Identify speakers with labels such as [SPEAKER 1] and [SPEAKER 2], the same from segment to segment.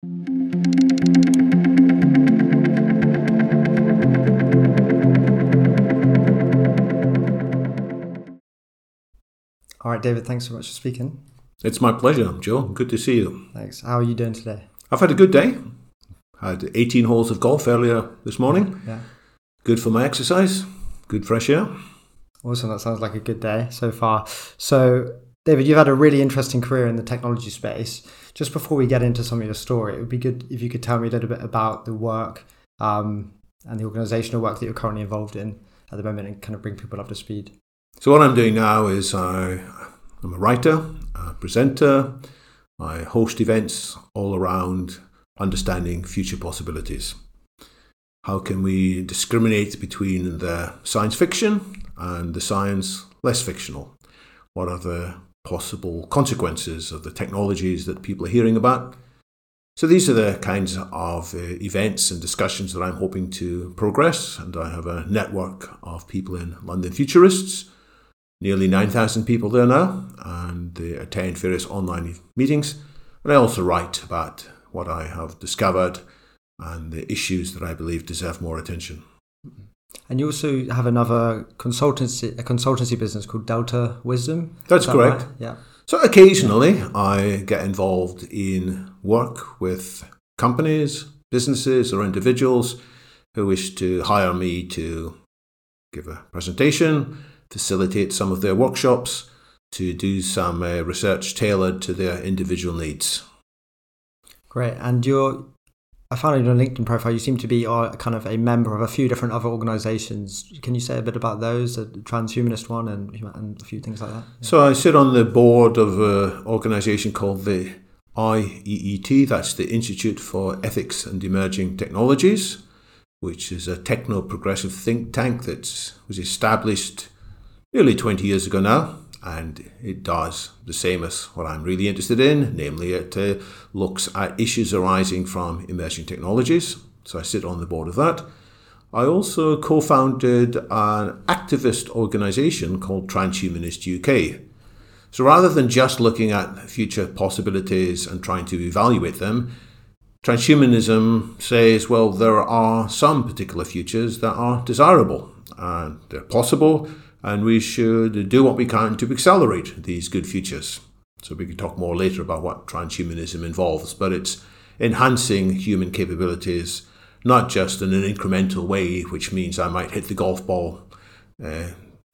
[SPEAKER 1] All right, David, thanks so much for speaking.
[SPEAKER 2] It's my pleasure, Joe. Good to see you.
[SPEAKER 1] Thanks. How are you doing today?
[SPEAKER 2] I've had a good day. Had 18 holes of golf earlier this morning.
[SPEAKER 1] Yeah.
[SPEAKER 2] Good for my exercise. Good fresh air.
[SPEAKER 1] Awesome. That sounds like a good day so far. So, David, you've had a really interesting career in the technology space. Just before we get into some of your story, it would be good if you could tell me a little bit about the work um, and the organizational work that you're currently involved in at the moment and kind of bring people up to speed.
[SPEAKER 2] So, what I'm doing now is I, I'm a writer, a presenter. I host events all around understanding future possibilities. How can we discriminate between the science fiction and the science less fictional? What are the possible consequences of the technologies that people are hearing about? So, these are the kinds of uh, events and discussions that I'm hoping to progress, and I have a network of people in London Futurists nearly 9,000 people there now, and they attend various online meetings. And I also write about what I have discovered and the issues that I believe deserve more attention.
[SPEAKER 1] And you also have another consultancy, a consultancy business called Delta Wisdom.
[SPEAKER 2] That's that correct.
[SPEAKER 1] Right? Yeah.
[SPEAKER 2] So occasionally I get involved in work with companies, businesses, or individuals who wish to hire me to give a presentation, facilitate some of their workshops, to do some uh, research tailored to their individual needs.
[SPEAKER 1] Great. And you're, I found in your LinkedIn profile, you seem to be uh, kind of a member of a few different other organizations. Can you say a bit about those, the transhumanist one and, and a few things like that?
[SPEAKER 2] Yeah. So I sit on the board of an organization called the IEET, that's the Institute for Ethics and Emerging Technologies, which is a techno progressive think tank that was established nearly 20 years ago now and it does the same as what I'm really interested in, namely, it uh, looks at issues arising from emerging technologies. So I sit on the board of that. I also co founded an activist organization called Transhumanist UK. So rather than just looking at future possibilities and trying to evaluate them, transhumanism says, well, there are some particular futures that are desirable and they're possible and we should do what we can to accelerate these good futures. So we can talk more later about what transhumanism involves, but it's enhancing human capabilities, not just in an incremental way, which means I might hit the golf ball uh,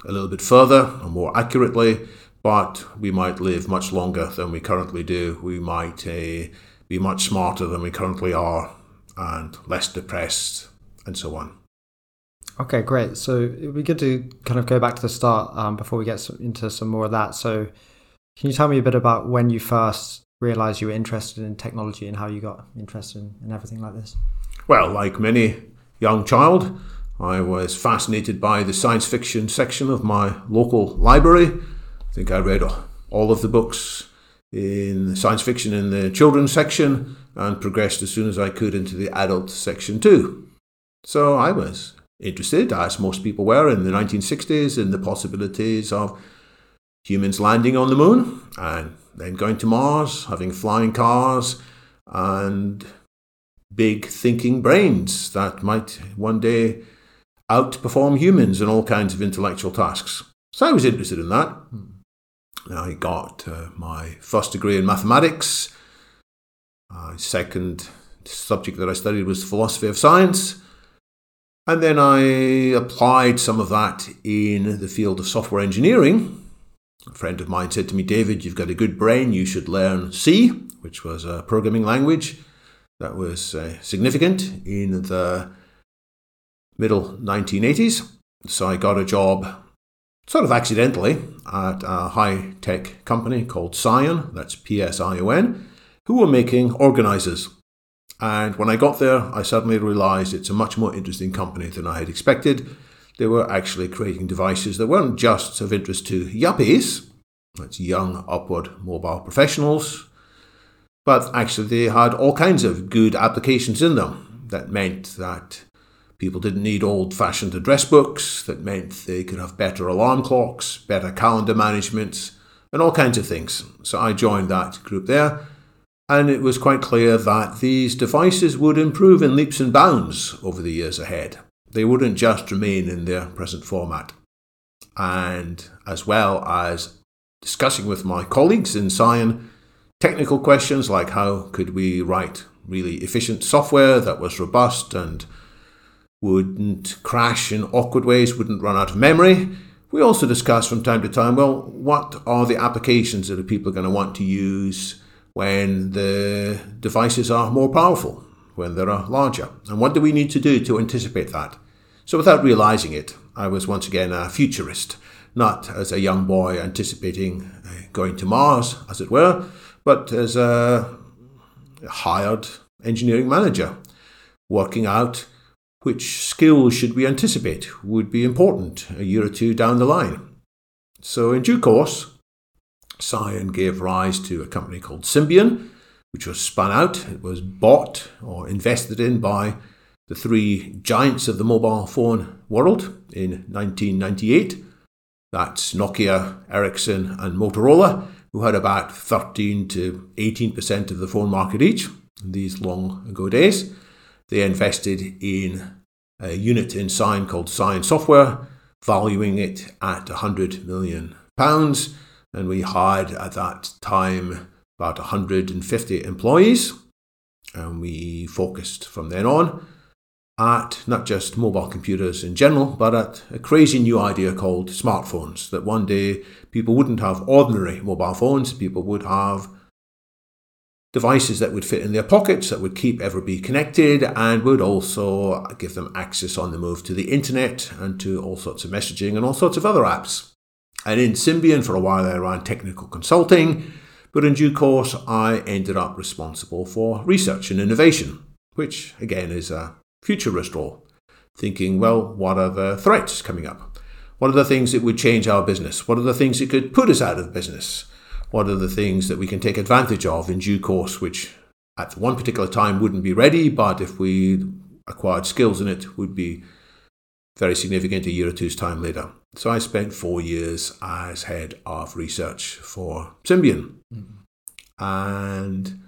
[SPEAKER 2] a little bit further or more accurately, but we might live much longer than we currently do. We might uh, be much smarter than we currently are, and less depressed, and so on.
[SPEAKER 1] Okay, great. So it'd be good to kind of go back to the start um, before we get into some more of that. So, can you tell me a bit about when you first realized you were interested in technology and how you got interested in, in everything like this?
[SPEAKER 2] Well, like many young child, I was fascinated by the science fiction section of my local library. I think I read all of the books in science fiction in the children's section and progressed as soon as I could into the adult section too. So I was interested, as most people were in the 1960s, in the possibilities of humans landing on the moon and then going to Mars, having flying cars, and big thinking brains that might one day outperform humans in all kinds of intellectual tasks. So I was interested in that. I got uh, my first degree in mathematics. My second subject that I studied was philosophy of science. And then I applied some of that in the field of software engineering. A friend of mine said to me, David, you've got a good brain, you should learn C, which was a programming language that was uh, significant in the middle 1980s. So I got a job sort of accidentally at a high tech company called Psion, that's P S I O N, who were making organizers and when I got there, I suddenly realized it's a much more interesting company than I had expected. They were actually creating devices that weren't just of interest to yuppies, that's young, upward, mobile professionals, but actually they had all kinds of good applications in them. That meant that people didn't need old fashioned address books, that meant they could have better alarm clocks, better calendar management, and all kinds of things. So I joined that group there And it was quite clear that these devices would improve in leaps and bounds over the years ahead. They wouldn't just remain in their present format. And as well as discussing with my colleagues in Psion technical questions like how could we write really efficient software that was robust and wouldn't crash in awkward ways, wouldn't run out of memory. We also discuss from time to time, well, what are the applications that people are going to want to use when the devices are more powerful, when they're larger? And what do we need to do to anticipate that? So, without realizing it, I was once again a futurist, not as a young boy anticipating uh, going to Mars, as it were, but as a hired engineering manager, working out which skills should we anticipate would be important a year or two down the line. So, in due course, Psion gave rise to a company called Symbian, which was spun out. It was bought or invested in by the three giants of the mobile phone world in 1998. That's Nokia, Ericsson, and Motorola, who had about 13 to 18% of the phone market each in these long ago days. They invested in a unit in Psion called Psion Software, valuing it at 100 million pounds. And we had at that time about 150 employees. And we focused from then on at not just mobile computers in general, but at a crazy new idea called smartphones. That one day people wouldn't have ordinary mobile phones, people would have devices that would fit in their pockets, that would keep everybody connected, and would also give them access on the move to the internet and to all sorts of messaging and all sorts of other apps. And in Symbian, for a while, I ran technical consulting, but in due course, I ended up responsible for research and innovation, which again is a futurist role. Thinking, well, what are the threats coming up? What are the things that would change our business? What are the things that could put us out of business? what are the things that we can take advantage of in due course, which at one particular time wouldn't be ready, but if we acquired skills in it, would be very significant a year or two's time later. So I spent four years as head of research for Symbian. Mm-hmm. And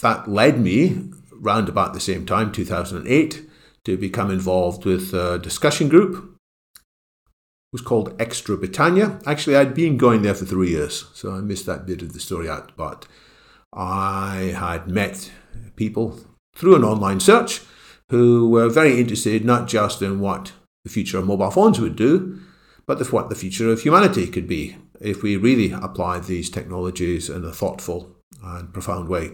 [SPEAKER 2] that led me, round about the same time, 2008, to become involved with a discussion group It was called Extrobritannia. Actually, I'd been going there for three years, so I missed that bit of the story out. But I had met people through an online search who were very interested not just in what the future of mobile phones would do, but the, what the future of humanity could be if we really applied these technologies in a thoughtful and profound way.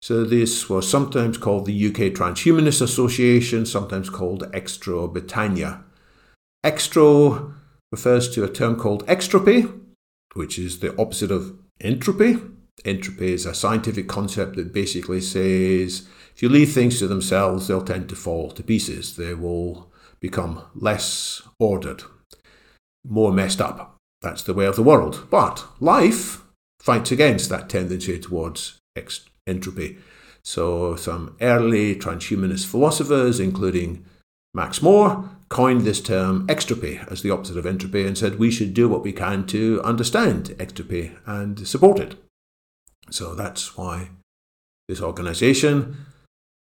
[SPEAKER 2] So this was sometimes called the UK Transhumanist Association, sometimes called Extrobritannia. Extro refers to a term called extropy, which is the opposite of entropy. Entropy is a scientific concept that basically says if you leave things to themselves, they'll tend to fall to pieces. They will become less ordered, more messed up. That's the way of the world. But life fights against that tendency towards entropy. So, some early transhumanist philosophers, including Max More, coined this term extropy as the opposite of entropy and said we should do what we can to understand extropy and support it. So that's why this organization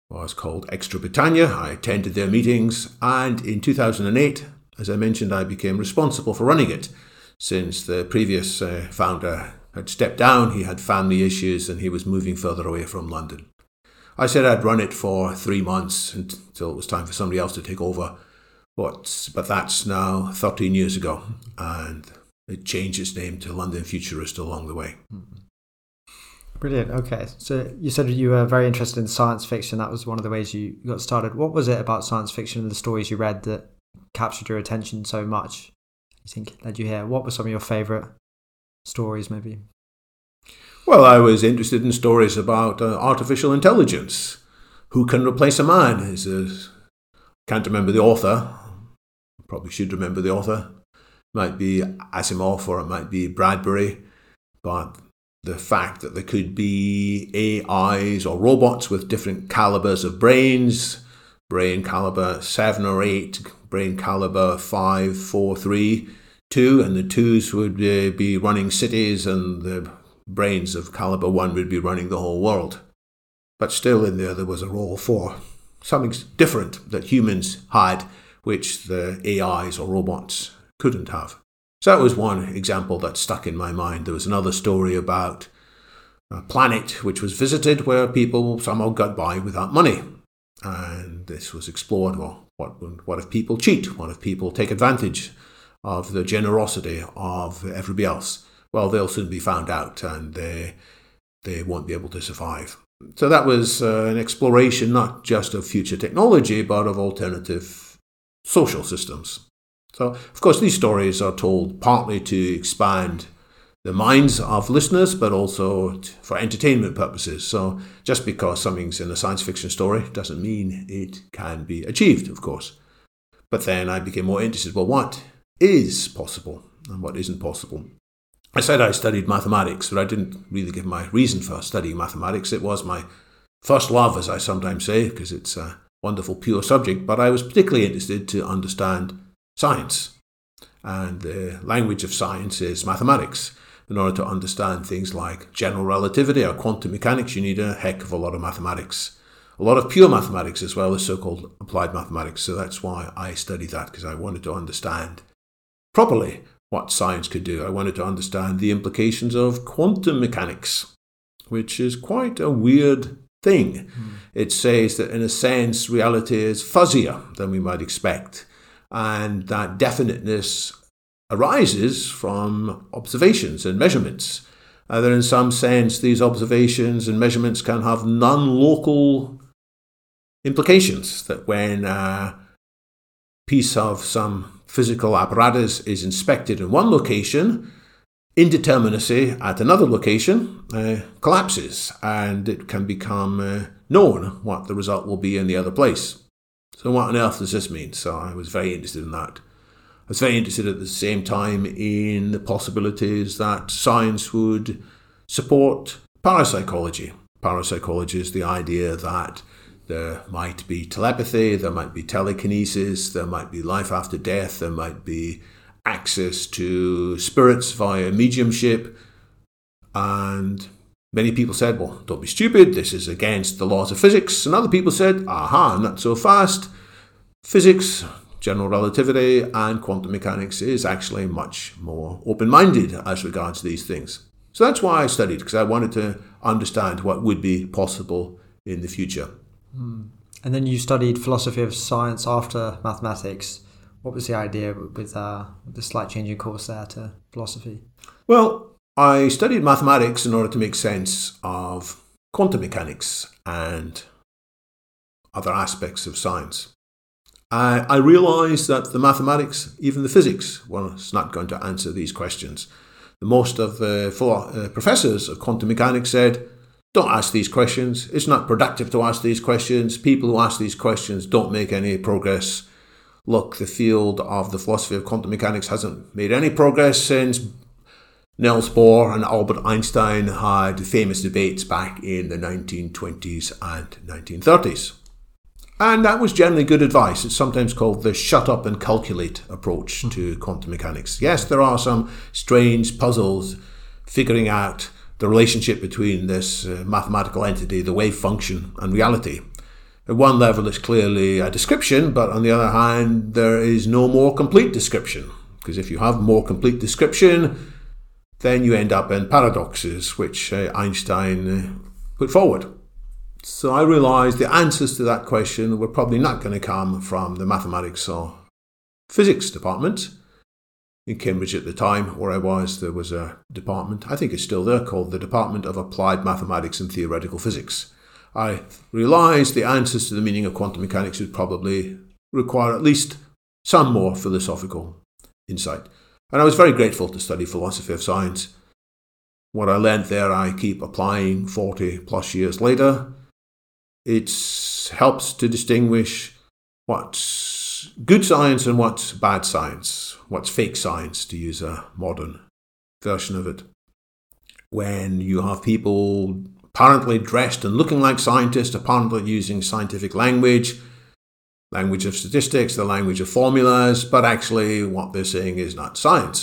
[SPEAKER 2] was called Extrobritannia. I attended their meetings, and in 2008, as I mentioned, I became responsible for running it since the previous uh, founder had stepped down, he had family issues, and he was moving further away from London. I said I'd run it for three months until it was time for somebody else to take over. But, but that's now 13 years ago, and it changed its name to London Futurist along the way.
[SPEAKER 1] Brilliant. Okay. So you said you were very interested in science fiction. That was one of the ways you got started. What was it about science fiction and the stories you read that captured your attention so much? You think led you here? What were some of your favourite stories, maybe?
[SPEAKER 2] Well, I was interested in stories about uh, artificial intelligence. Who can replace a man? A, can't remember the author probably should remember the author. Might be Asimov or it might be Bradbury, but the fact that there could be AIs or robots with different calibers of brains, brain caliber seven or eight, brain caliber five, four, three, two, and the twos would uh, be running cities and the brains of caliber one would be running the whole world. But still, in there, there was a role for something different that humans had, which the AIs or robots couldn't have. So that was one example that stuck in my mind. There was another story about a planet which was visited where people somehow got by without money. And this was explored well, what, what if people cheat? What if people take advantage of the generosity of everybody else? Well, they'll soon be found out and they, they won't be able to survive. So that was uh, an exploration not just of future technology, but of alternative social systems. So, of course, these stories are told partly to expand the minds of listeners, but also for entertainment purposes. So, just because something's in a science fiction story doesn't mean it can be achieved, of course. But then I became more interested well, what is possible and what isn't possible? I said I studied mathematics, but I didn't really give my reason for studying mathematics. It was my first love, as I sometimes say, because it's a wonderful, pure subject. But I was particularly interested to understand science. And the language of science is mathematics. In order to understand things like general relativity or quantum mechanics, you need a heck of a lot of mathematics. A lot of pure mathematics as well as so called applied mathematics. So that's why I studied that, because I wanted to understand properly what science could do. I wanted to understand the implications of quantum mechanics, which is quite a weird thing. Mm. It says that, in a sense, reality is fuzzier than we might expect and that definiteness arises from observations and measurements. Uh, that in some sense, these observations and measurements can have non local implications. That when a piece of some physical apparatus is inspected in one location, indeterminacy at another location uh, collapses and it can become uh, known what the result will be in the other place. So, what on earth does this mean? So, I was very interested in that. I was very interested at the same time in the possibilities that science would support parapsychology. Parapsychology is the idea that there might be telepathy, there might be telekinesis, there might be life after death, there might be access to spirits via mediumship, and Many people said, well, don't be stupid, this is against the laws of physics. And other people said, aha, not so fast. Physics, general relativity, and quantum mechanics is actually much more open minded as regards these things. So that's why I studied, because I wanted to understand what would be possible in the future.
[SPEAKER 1] Hmm. And then you studied philosophy of science after mathematics. What was the idea with uh, the slight change in course there to philosophy?
[SPEAKER 2] Well, I studied mathematics in order to make sense of quantum mechanics and other aspects of science. I, I realized that the mathematics, even the physics, was not going to answer these questions. Most of the four, uh, professors of quantum mechanics said, don't ask these questions. It's not productive to ask these questions. People who ask these questions don't make any progress. Look, the field of the philosophy of quantum mechanics hasn't made any progress since Niels Bohr and Albert Einstein had famous debates back in the 1920s and 1930s. And that was generally good advice. It's sometimes called the shut up and calculate approach to quantum mechanics. Yes, there are some strange puzzles figuring out the relationship between this uh, mathematical entity, the wave function, and reality. At one level, it's clearly a description, but on the other hand, there is no more complete description. Because if you have more complete description, then you end up in paradoxes, which uh, Einstein uh, put forward. So I realized the answers to that question were probably not going to come from the mathematics or physics department. In Cambridge at the time, where I was, there was a department, I think it's still there, called the Department of Applied Mathematics and Theoretical Physics. I realized the answers to the meaning of quantum mechanics would probably require at least some more philosophical insight. And I was very grateful to study philosophy of science. What I learned there, I keep applying 40 plus years later. It helps to distinguish what's good science and what's bad science, what's fake science, to use a modern version of it. When you have people apparently dressed and looking like scientists, apparently using scientific language, language of statistics, the language of formulas, but actually what they're saying is not science.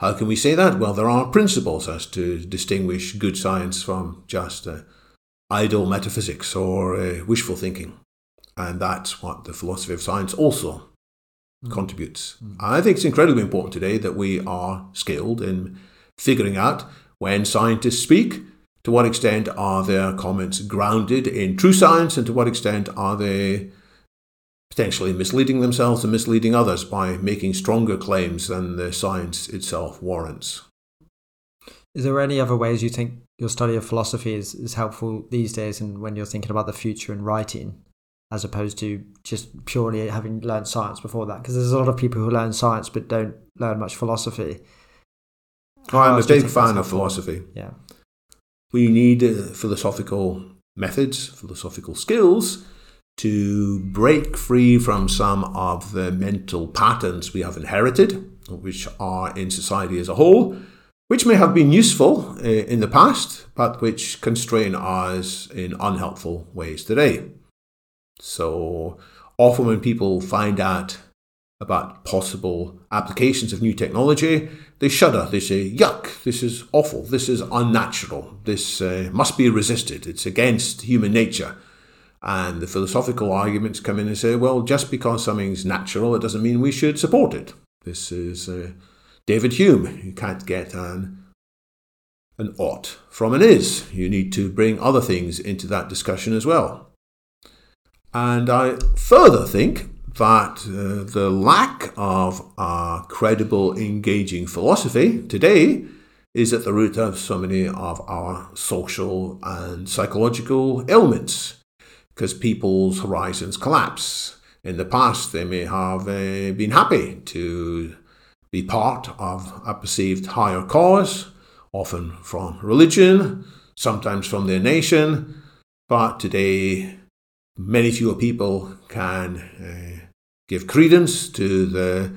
[SPEAKER 2] How can we say that? Well, there are principles as to distinguish good science from just uh, idle metaphysics or uh, wishful thinking. And that's what the philosophy of science also mm. contributes. Mm. I think it's incredibly important today that we are skilled in figuring out when scientists speak, to what extent are their comments grounded in true science, and to what extent are they potentially misleading themselves and misleading others by making stronger claims than the science itself warrants.
[SPEAKER 1] Is there any other ways you think your study of philosophy is, is helpful these days and when you're thinking about the future and writing, as opposed to just purely having learned science before that? Because there's a lot of people who learn science but don't learn much philosophy.
[SPEAKER 2] I'm a big fan of philosophy.
[SPEAKER 1] Yeah.
[SPEAKER 2] We need uh, philosophical methods, philosophical skills to break free from some of the mental patterns we have inherited, which are in society as a whole, which may have been useful eh, in the past, but which constrain us in unhelpful ways today. So often when people find out about possible applications of new technology, they shudder. They say, yuck, this is awful, this is unnatural, this uh, must be resisted, it's against human nature. And the philosophical arguments come in and say, well, just because something's natural, it doesn't mean we should support it. This is uh, David Hume. You can't get an, an ought from an is. You need to bring other things into that discussion as well. And I further think that uh, the lack of a credible, engaging philosophy today is at the root of so many of our social and psychological ailments because people's horizons collapse. In the past, they may have uh, been happy to be part of a perceived higher cause, often from religion, sometimes from their nation, but today many fewer people can uh, give credence to the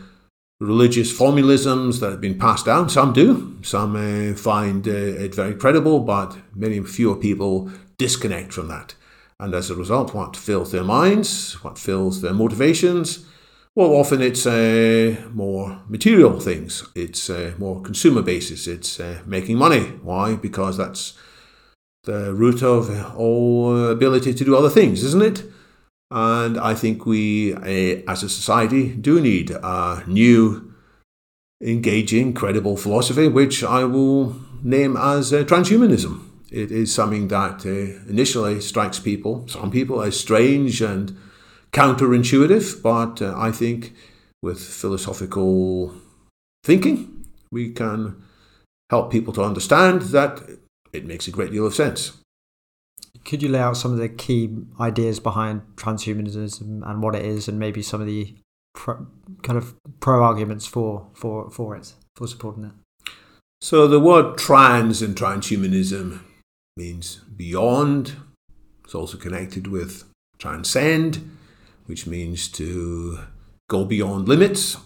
[SPEAKER 2] religious formalisms that have been passed down. Some do, some uh, find uh, it very credible, but many fewer people disconnect from that. And as a result, what fills their minds, what fills their motivations? Well, often it's uh, more material things. It's uh, more consumer basis. It's uh, making money. Why? Because that's the root of all ability to do other things, isn't it? And I think we, uh, as a society, do need a new, engaging, credible philosophy, which I will name as uh, transhumanism it is something that uh, initially strikes people, some people, as strange and counterintuitive, but uh, I think with philosophical thinking, we can help people to understand that it makes a great deal of sense.
[SPEAKER 1] Could you lay out some of the key ideas behind transhumanism and what it is, and maybe some of the pro, kind of pro arguments for, for, for it, for supporting it?
[SPEAKER 2] So the word trans in transhumanism means beyond. It's also connected with transcend, which means to go beyond limits.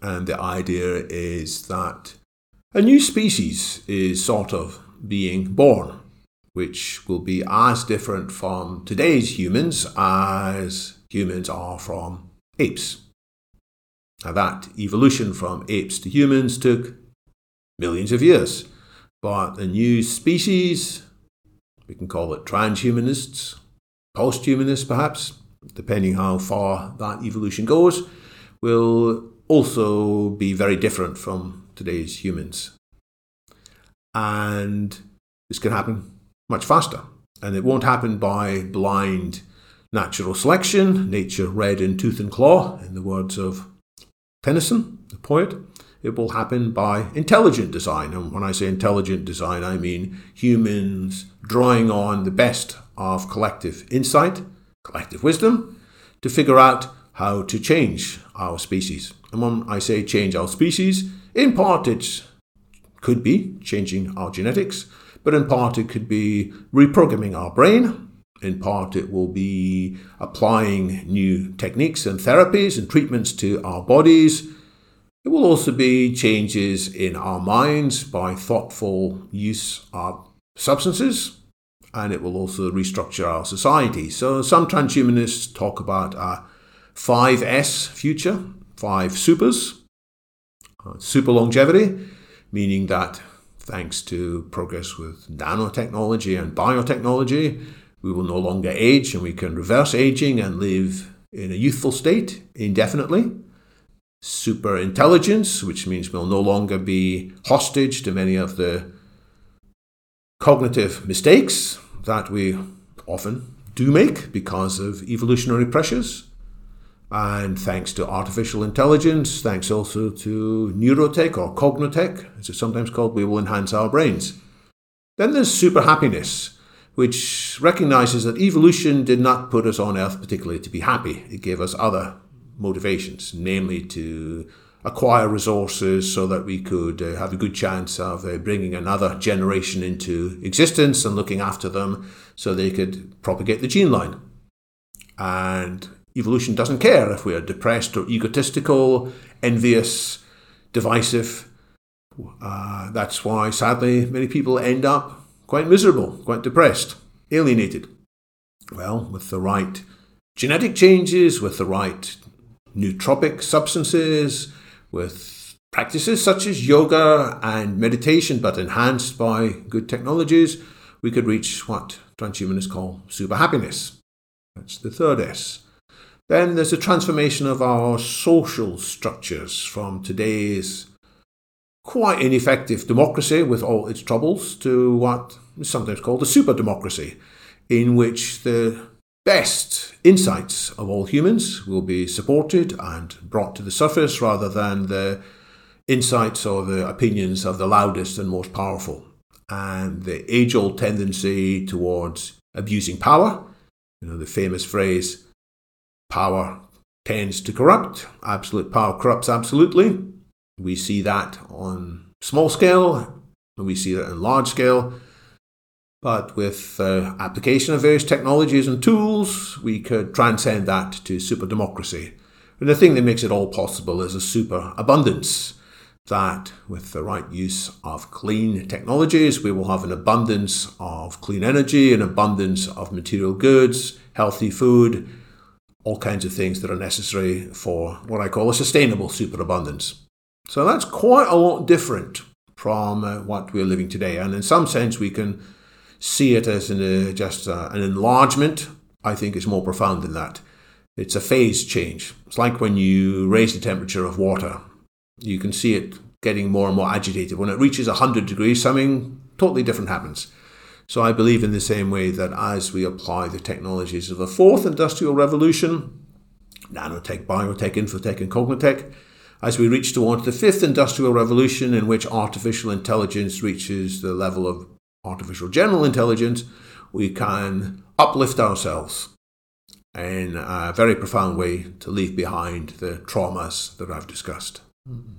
[SPEAKER 2] And the idea is that a new species is sort of being born, which will be as different from today's humans as humans are from apes. Now, that evolution from apes to humans took millions of years. But a new species, we can call it transhumanists, posthumanists perhaps, depending how far that evolution goes, will also be very different from today's humans. And this can happen much faster. And it won't happen by blind natural selection, nature red in tooth and claw, in the words of Tennyson, the poet. It will happen by intelligent design. And when I say intelligent design, I mean humans drawing on the best of collective insight, collective wisdom, to figure out how to change our species. And when I say change our species, in part it could be changing our genetics, but in part it could be reprogramming our brain. In part, it will be applying new techniques and therapies and treatments to our bodies it will also be changes in our minds by thoughtful use of substances, and it will also restructure our society. So, some transhumanists talk about a 5S future, five supers. uh, super longevity, meaning that thanks to progress with nanotechnology and biotechnology, we will no longer age and we can reverse aging and live in a youthful state indefinitely. Super intelligence, which means we'll no longer be hostage to many of the cognitive mistakes that we often do make because of evolutionary pressures. And thanks to artificial intelligence, thanks also to neurotech or cognotech, as it's sometimes called, we will enhance our brains. Then there's super happiness, which recognizes that evolution did not put us on Earth particularly to be happy. It gave us other motivations, namely to acquire resources so that we could uh, have a good chance of uh, bringing another generation into existence and looking after them so they could propagate the gene line. And evolution doesn't care if we are depressed or egotistical, envious, divisive. Uh, that's why, sadly, many people end up quite miserable, quite depressed, alienated. Well, with the right genetic changes, with the right nootropic substances, with practices such as yoga and meditation, but enhanced by good technologies, we could reach what transhumanists call super happiness. That's the third S. Then there's a transformation of our social structures from today's quite ineffective democracy with all its troubles to what is sometimes called a super democracy, in which the best insights of all humans will be supported and brought to the surface rather than the insights or the opinions of the loudest and most powerful. And the age old tendency towards abusing power, you know, the famous phrase, power tends to corrupt, absolute power corrupts absolutely. We see that on small scale, and we see that on large scale. But with uh, application of various technologies and tools, we could transcend that to super democracy. And the thing that makes it all possible is a super abundance. That with the right use of clean technologies, we will have an abundance of clean energy, an abundance of material goods, healthy food, all kinds of things that are necessary for what I call a sustainable superabundance. So that's quite a lot different from uh, what we're living today. And in some sense, we can see it as an, uh, just uh, an enlargement, I think is more profound than that. It's a phase change. It's like when you raise the temperature of water. You can see it getting more and more agitated. When it reaches 100 degrees, something totally different happens. So I believe in the same way that as we apply the technologies of the fourth industrial revolution, nanotech, biotech, infotech, and cognotech, as we reach towards the fifth industrial revolution, in which artificial intelligence reaches the level of artificial general intelligence, we can uplift ourselves in a very profound way to leave behind the traumas that I've discussed.
[SPEAKER 1] Mm-hmm.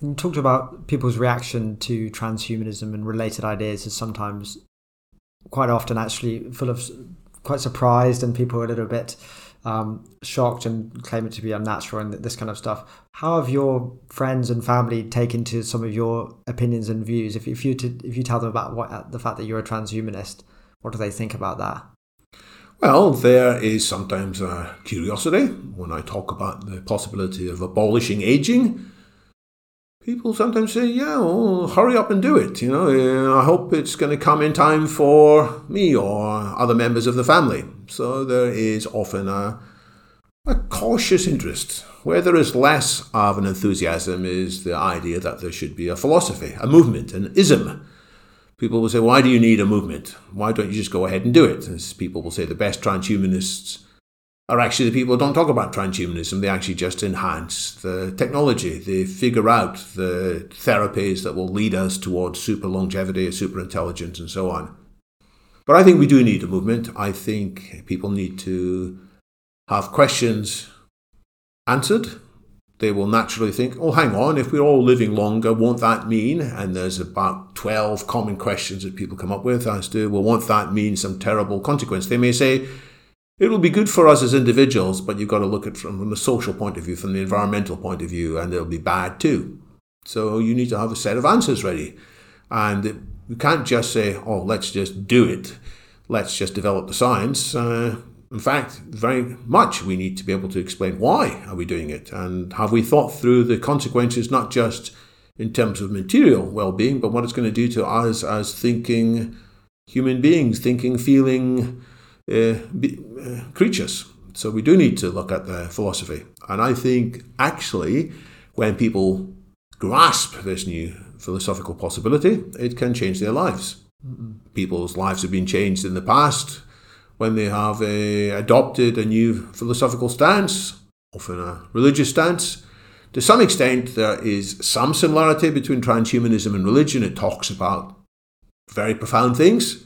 [SPEAKER 1] You talked about people's reaction to transhumanism and related ideas is sometimes quite often actually full of quite surprised and people a little bit um, shocked and claim it to be unnatural and this kind of stuff. How have your friends and family taken to some of your opinions and views? If, if you if you tell them about what the fact that you're a transhumanist, what do they think about that?
[SPEAKER 2] Well, there is sometimes a curiosity when I talk about the possibility of abolishing aging people sometimes say, "Yeah, well, hurry up and do it." You know, I hope it's going to come in time for me or other members of the family. So there is often a a cautious interest. Where there is less of an enthusiasm is the idea that there should be a philosophy, a movement, an ism. People will say, "Why do you need a movement? Why don't you just go ahead and do it?" As people will say, the best transhumanists are actually the people who don't talk about transhumanism. They actually just enhance the technology. They figure out the therapies that will lead us towards super longevity, super intelligence, and so on. But I think we do need a movement. I think people need to have questions answered. They will naturally think, oh, hang on, if we're all living longer, won't that mean? And there's about 12 common questions that people come up with as to, well, won't that mean some terrible consequence? They may say, it will be good for us as individuals, but you've got to look at it from, the social point of view, from the environmental point of view, and it'll be bad too. So you need to have a set of answers ready. And you can't just say, oh, let's just do it. Let's just develop the science. Uh, in fact, very much we need to be able to explain why are we doing it and have we thought through the consequences not just in terms of material well-being but what it's going to do to us as thinking human beings, thinking, feeling be, uh, creatures. So we do need to look at the philosophy. And I think actually when people grasp this new philosophical possibility, it can change their lives. Mm-hmm. People's lives have been changed in the past when they have uh, adopted a new philosophical stance, often a religious stance. To some extent, there is some similarity between transhumanism and religion. It talks about very profound things.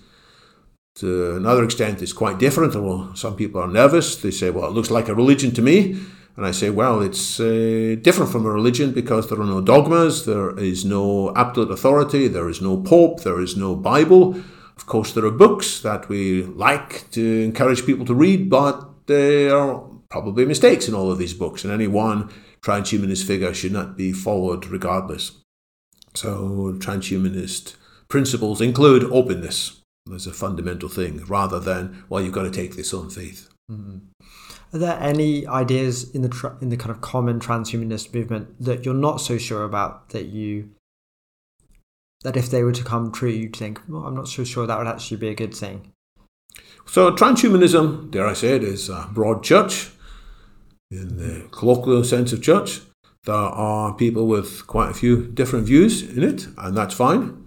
[SPEAKER 2] To another extent, it's quite different. Well, some people are nervous. They say, well, it looks like a religion to me. And I say, well, it's uh, different from a religion because there are no dogmas, there is no absolute authority, there is no pope, there is no Bible. Of course, there are books that we like to encourage people to read, but there are probably mistakes in all of these books, and any one transhumanist figure should not be followed regardless. So, transhumanist principles include openness as a fundamental thing, rather than, well, you've got to take this on faith.
[SPEAKER 1] Mm-hmm. Are there any ideas in the tra- in the kind of common transhumanist movement that you're not so sure about that you that if they were to come true, you'd think, well, I'm not so sure that would actually be a good thing.
[SPEAKER 2] So transhumanism, dare I say it, is a broad church in the colloquial sense of church. There are people with quite a few different views in it, and that's fine.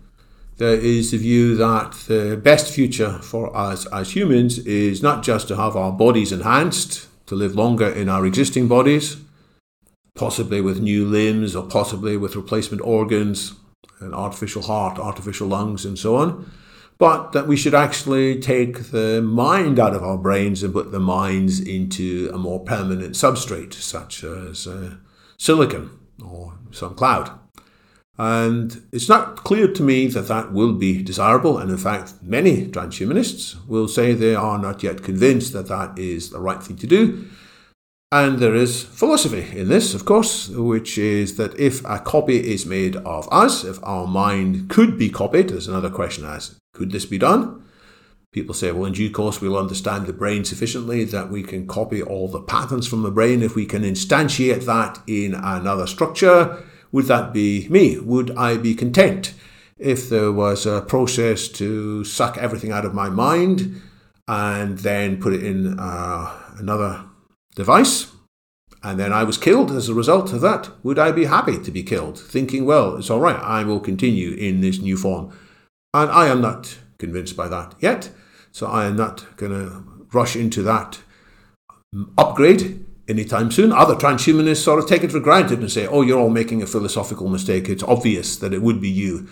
[SPEAKER 2] There is the view that the best future for us as humans is not just to have our bodies enhanced, to live longer in our existing bodies, possibly with new limbs or possibly with replacement organs, an artificial heart, artificial lungs, and so on. But that we should actually take the mind out of our brains and put the minds into a more permanent substrate, such as uh, silicon or some cloud. And it's not clear to me that that will be desirable. And in fact, many transhumanists will say they are not yet convinced that that is the right thing to do. And there is philosophy in this, of course, which is that if a copy is made of us, if our mind could be copied, there's another question as could this be done? People say, well, in due course, we'll understand the brain sufficiently that we can copy all the patterns from the brain. If we can instantiate that in another structure, would that be me? Would I be content if there was a process to suck everything out of my mind and then put it in uh, another device, and then I was killed as a result of that, would I be happy to be killed, thinking, well, it's all right, I will continue in this new form? And I am not convinced by that yet, so I am not going to rush into that upgrade anytime soon. Other transhumanists sort of take it for granted and say, oh, you're all making a philosophical mistake. It's obvious that it would be you.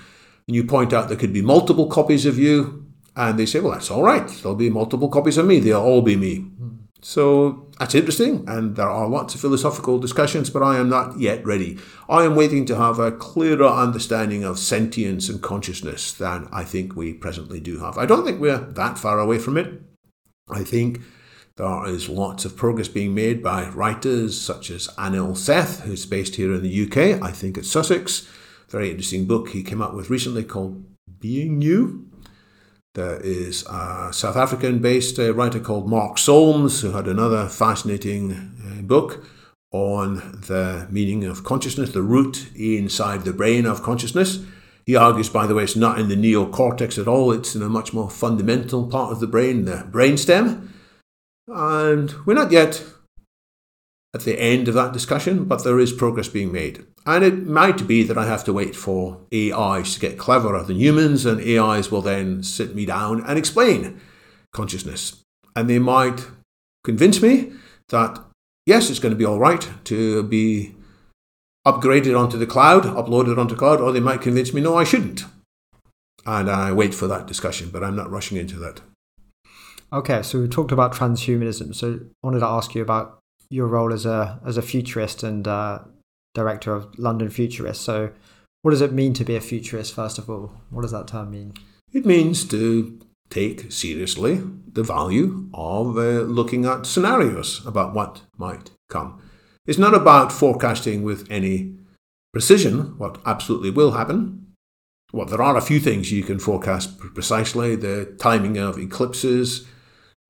[SPEAKER 2] And you point out there could be multiple copies of you, and they say, well, that's all right. There'll be multiple copies of me. They'll all be me. So that's interesting, and there are lots of philosophical discussions, but I am not yet ready. I am waiting to have a clearer understanding of sentience and consciousness than I think we presently do have. I don't think we're that far away from it. I think there is lots of progress being made by writers such as Anil Seth, who's based here in the UK, I think at Sussex. Very interesting book he came out with recently called Being You. There is a South African based uh, writer called Mark Solms, who had another fascinating uh, book on the meaning of consciousness, the root inside the brain of consciousness. He argues, by the way, it's not in the neocortex at all, it's in a much more fundamental part of the brain, the brainstem. And we're not yet at the end of that discussion, but there is progress being made. And it might be that I have to wait for AIs to get cleverer than humans, and AIs will then sit me down and explain consciousness. And they might convince me that, yes, it's going to be all right to be upgraded onto the cloud, uploaded onto cloud, or they might convince me, no, I shouldn't. And I wait for that discussion, but I'm not rushing into that.
[SPEAKER 1] Okay, so we talked about transhumanism. So I wanted to ask you about your role as a as a futurist and uh, director of London Futurist. So, what does it mean to be a futurist? First of all, what does that term mean?
[SPEAKER 2] It means to take seriously the value of uh, looking at scenarios about what might come. It's not about forecasting with any precision what absolutely will happen. Well, there are a few things you can forecast precisely the timing of eclipses,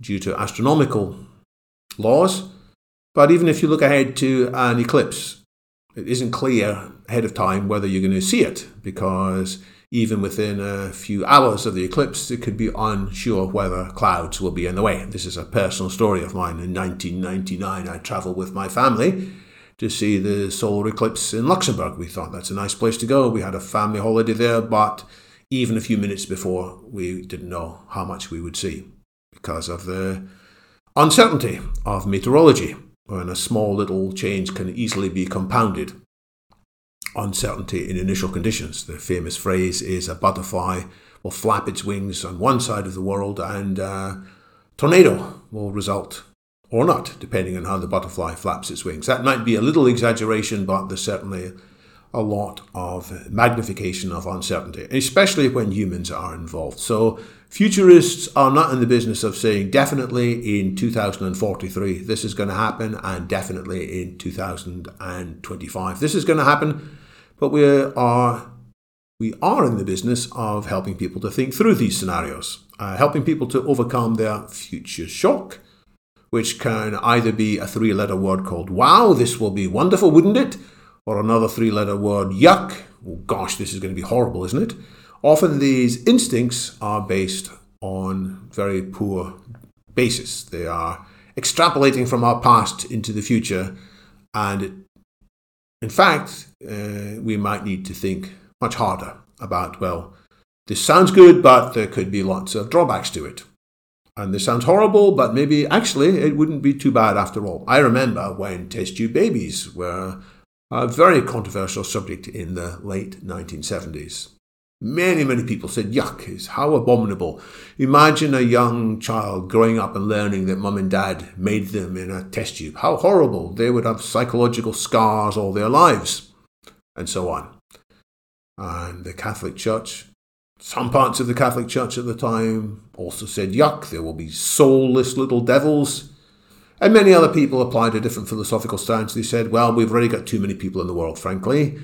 [SPEAKER 2] due to astronomical laws. But even if you look ahead to an eclipse, it isn't clear ahead of time whether you're going to see it because even within a few hours of the eclipse, it could be unsure whether clouds will be in the way. This is a personal story of mine. In 1999, I travelled with my family to see the solar eclipse in Luxembourg. We thought that's a nice place to go. We had a family holiday there, but even a few minutes before, we didn't know how much we would see because of the uncertainty of meteorology, when a small little change can easily be compounded uncertainty in initial conditions. The famous phrase is a butterfly will flap its wings on one side of the world and a tornado will result or not, depending on how the butterfly flaps its wings. That might be a little exaggeration, but there's certainly a lot of magnification of uncertainty, especially when humans are involved. So, futurists are not in the business of saying definitely in 2043 this is going to happen and definitely in 2025 this is going to happen but we are we are in the business of helping people to think through these scenarios, uh, helping people to overcome their future shock, which can either be a three letter word called wow, this will be wonderful, wouldn't it? Or another three letter word, yuck, oh gosh, this is going to be horrible, isn't it? Often these instincts are based on very poor basis. They are extrapolating from our past into the future, and in fact, uh, we might need to think much harder about, well, this sounds good, but there could be lots of drawbacks to it. And this sounds horrible, but maybe actually it wouldn't be too bad after all. I remember when test tube babies were a very controversial subject in the late 1970s. Many, many people said, yuck, is how abominable. Imagine a young child growing up and learning that mum and dad made them in a test tube. How horrible. They would have psychological scars all their lives, and so on. And the Catholic Church, some parts of the Catholic Church at the time also said, yuck, there will be soulless little devils. And many other people applied a different philosophical stance. They said, well, we've already got too many people in the world, frankly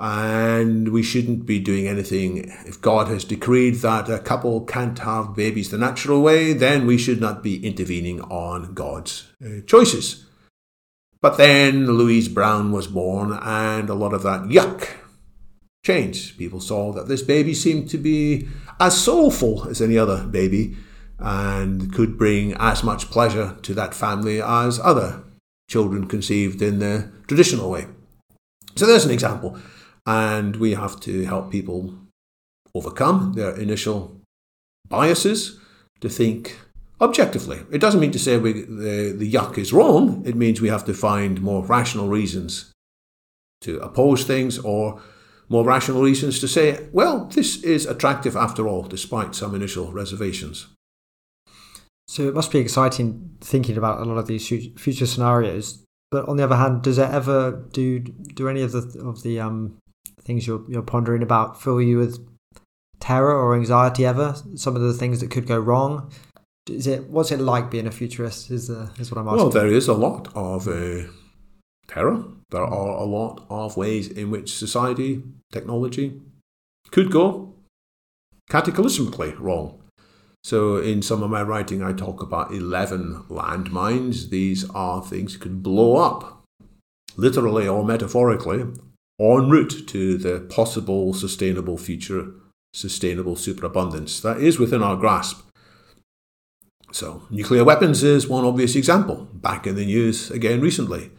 [SPEAKER 2] and we shouldn't be doing anything. If God has decreed that a couple can't have babies the natural way, then we should not be intervening on God's uh, choices. But then Louise Brown was born, and a lot of that yuck changed. People saw that this baby seemed to be as soulful as any other baby and could bring as much pleasure to that family as other children conceived in the traditional way. So there's an example and we have to help people overcome their initial biases to think objectively. It doesn't mean to say we, the, the yuck is wrong, it means we have to find more rational reasons to oppose things or more rational reasons to say, well, this is attractive after all, despite some initial reservations.
[SPEAKER 1] So it must be exciting thinking about a lot of these future scenarios. But on the other hand, does it ever do do any of the of the um, things you're you're pondering about fill you with terror or anxiety ever? Some of the things that could go wrong. Is it what's it like being a futurist? Is uh, is what I'm asking.
[SPEAKER 2] Well, there is a lot of uh, terror. There are a lot of ways in which society, technology, could go cataclysmically wrong. So, in some of my writing, I talk about 11 landmines. These are things that could blow up, literally or metaphorically, en route to the possible sustainable future, sustainable superabundance that is within our grasp. So, nuclear weapons is one obvious example, back in the news again recently.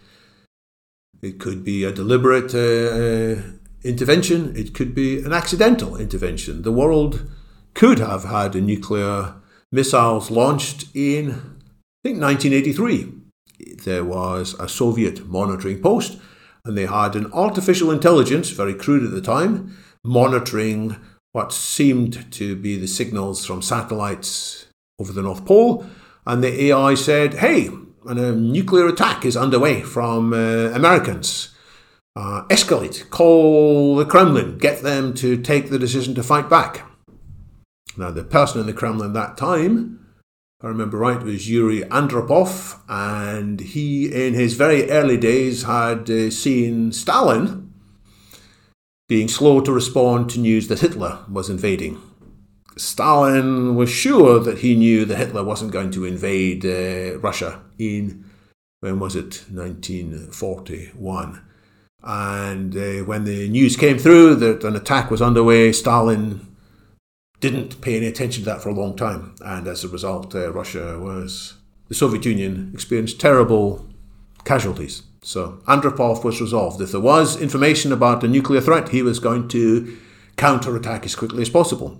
[SPEAKER 2] It could be a deliberate uh, intervention, it could be an accidental intervention. The world could have had nuclear missiles launched in, I think, 1983. There was a Soviet monitoring post and they had an artificial intelligence, very crude at the time, monitoring what seemed to be the signals from satellites over the North Pole. And the AI said, hey, a nuclear attack is underway from uh, Americans. Uh, escalate, call the Kremlin, get them to take the decision to fight back. Now, the person in the Kremlin that time I remember right, was Yuri Andropov, and he, in his very early days, had uh, seen Stalin being slow to respond to news that Hitler was invading. Stalin was sure that he knew that Hitler wasn't going to invade uh, Russia in, when was it, 1941. And uh, when the news came through that an attack was underway, Stalin didn't pay any attention to that for a long time. And as a result, uh, Russia was, the Soviet Union experienced terrible casualties. So Andropov was resolved. If there was information about a nuclear threat, he was going to counterattack as quickly as possible.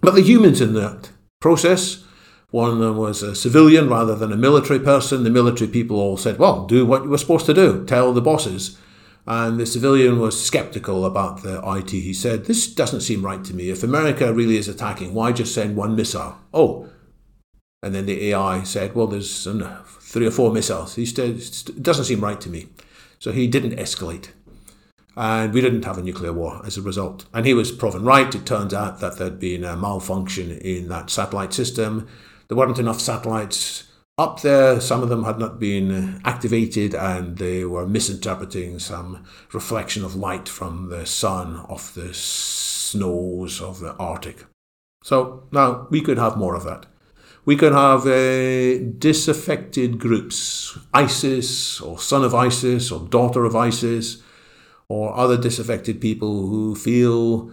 [SPEAKER 2] But the humans in that process, one of them was a civilian rather than a military person. The military people all said, well, do what you were supposed to do, tell the bosses. And the civilian was skeptical about the IT. He said, This doesn't seem right to me. If America really is attacking, why just send one missile? Oh. And then the AI said, Well, there's three or four missiles. He said, It doesn't seem right to me. So he didn't escalate. And we didn't have a nuclear war as a result. And he was proven right. It turns out that there'd been a malfunction in that satellite system. There weren't enough satellites up there. Some of them had not been activated and they were misinterpreting some reflection of light from the sun off the snows of the Arctic. So now we could have more of that. We could have uh, disaffected groups, ISIS or son of ISIS or daughter of ISIS, or other disaffected people who feel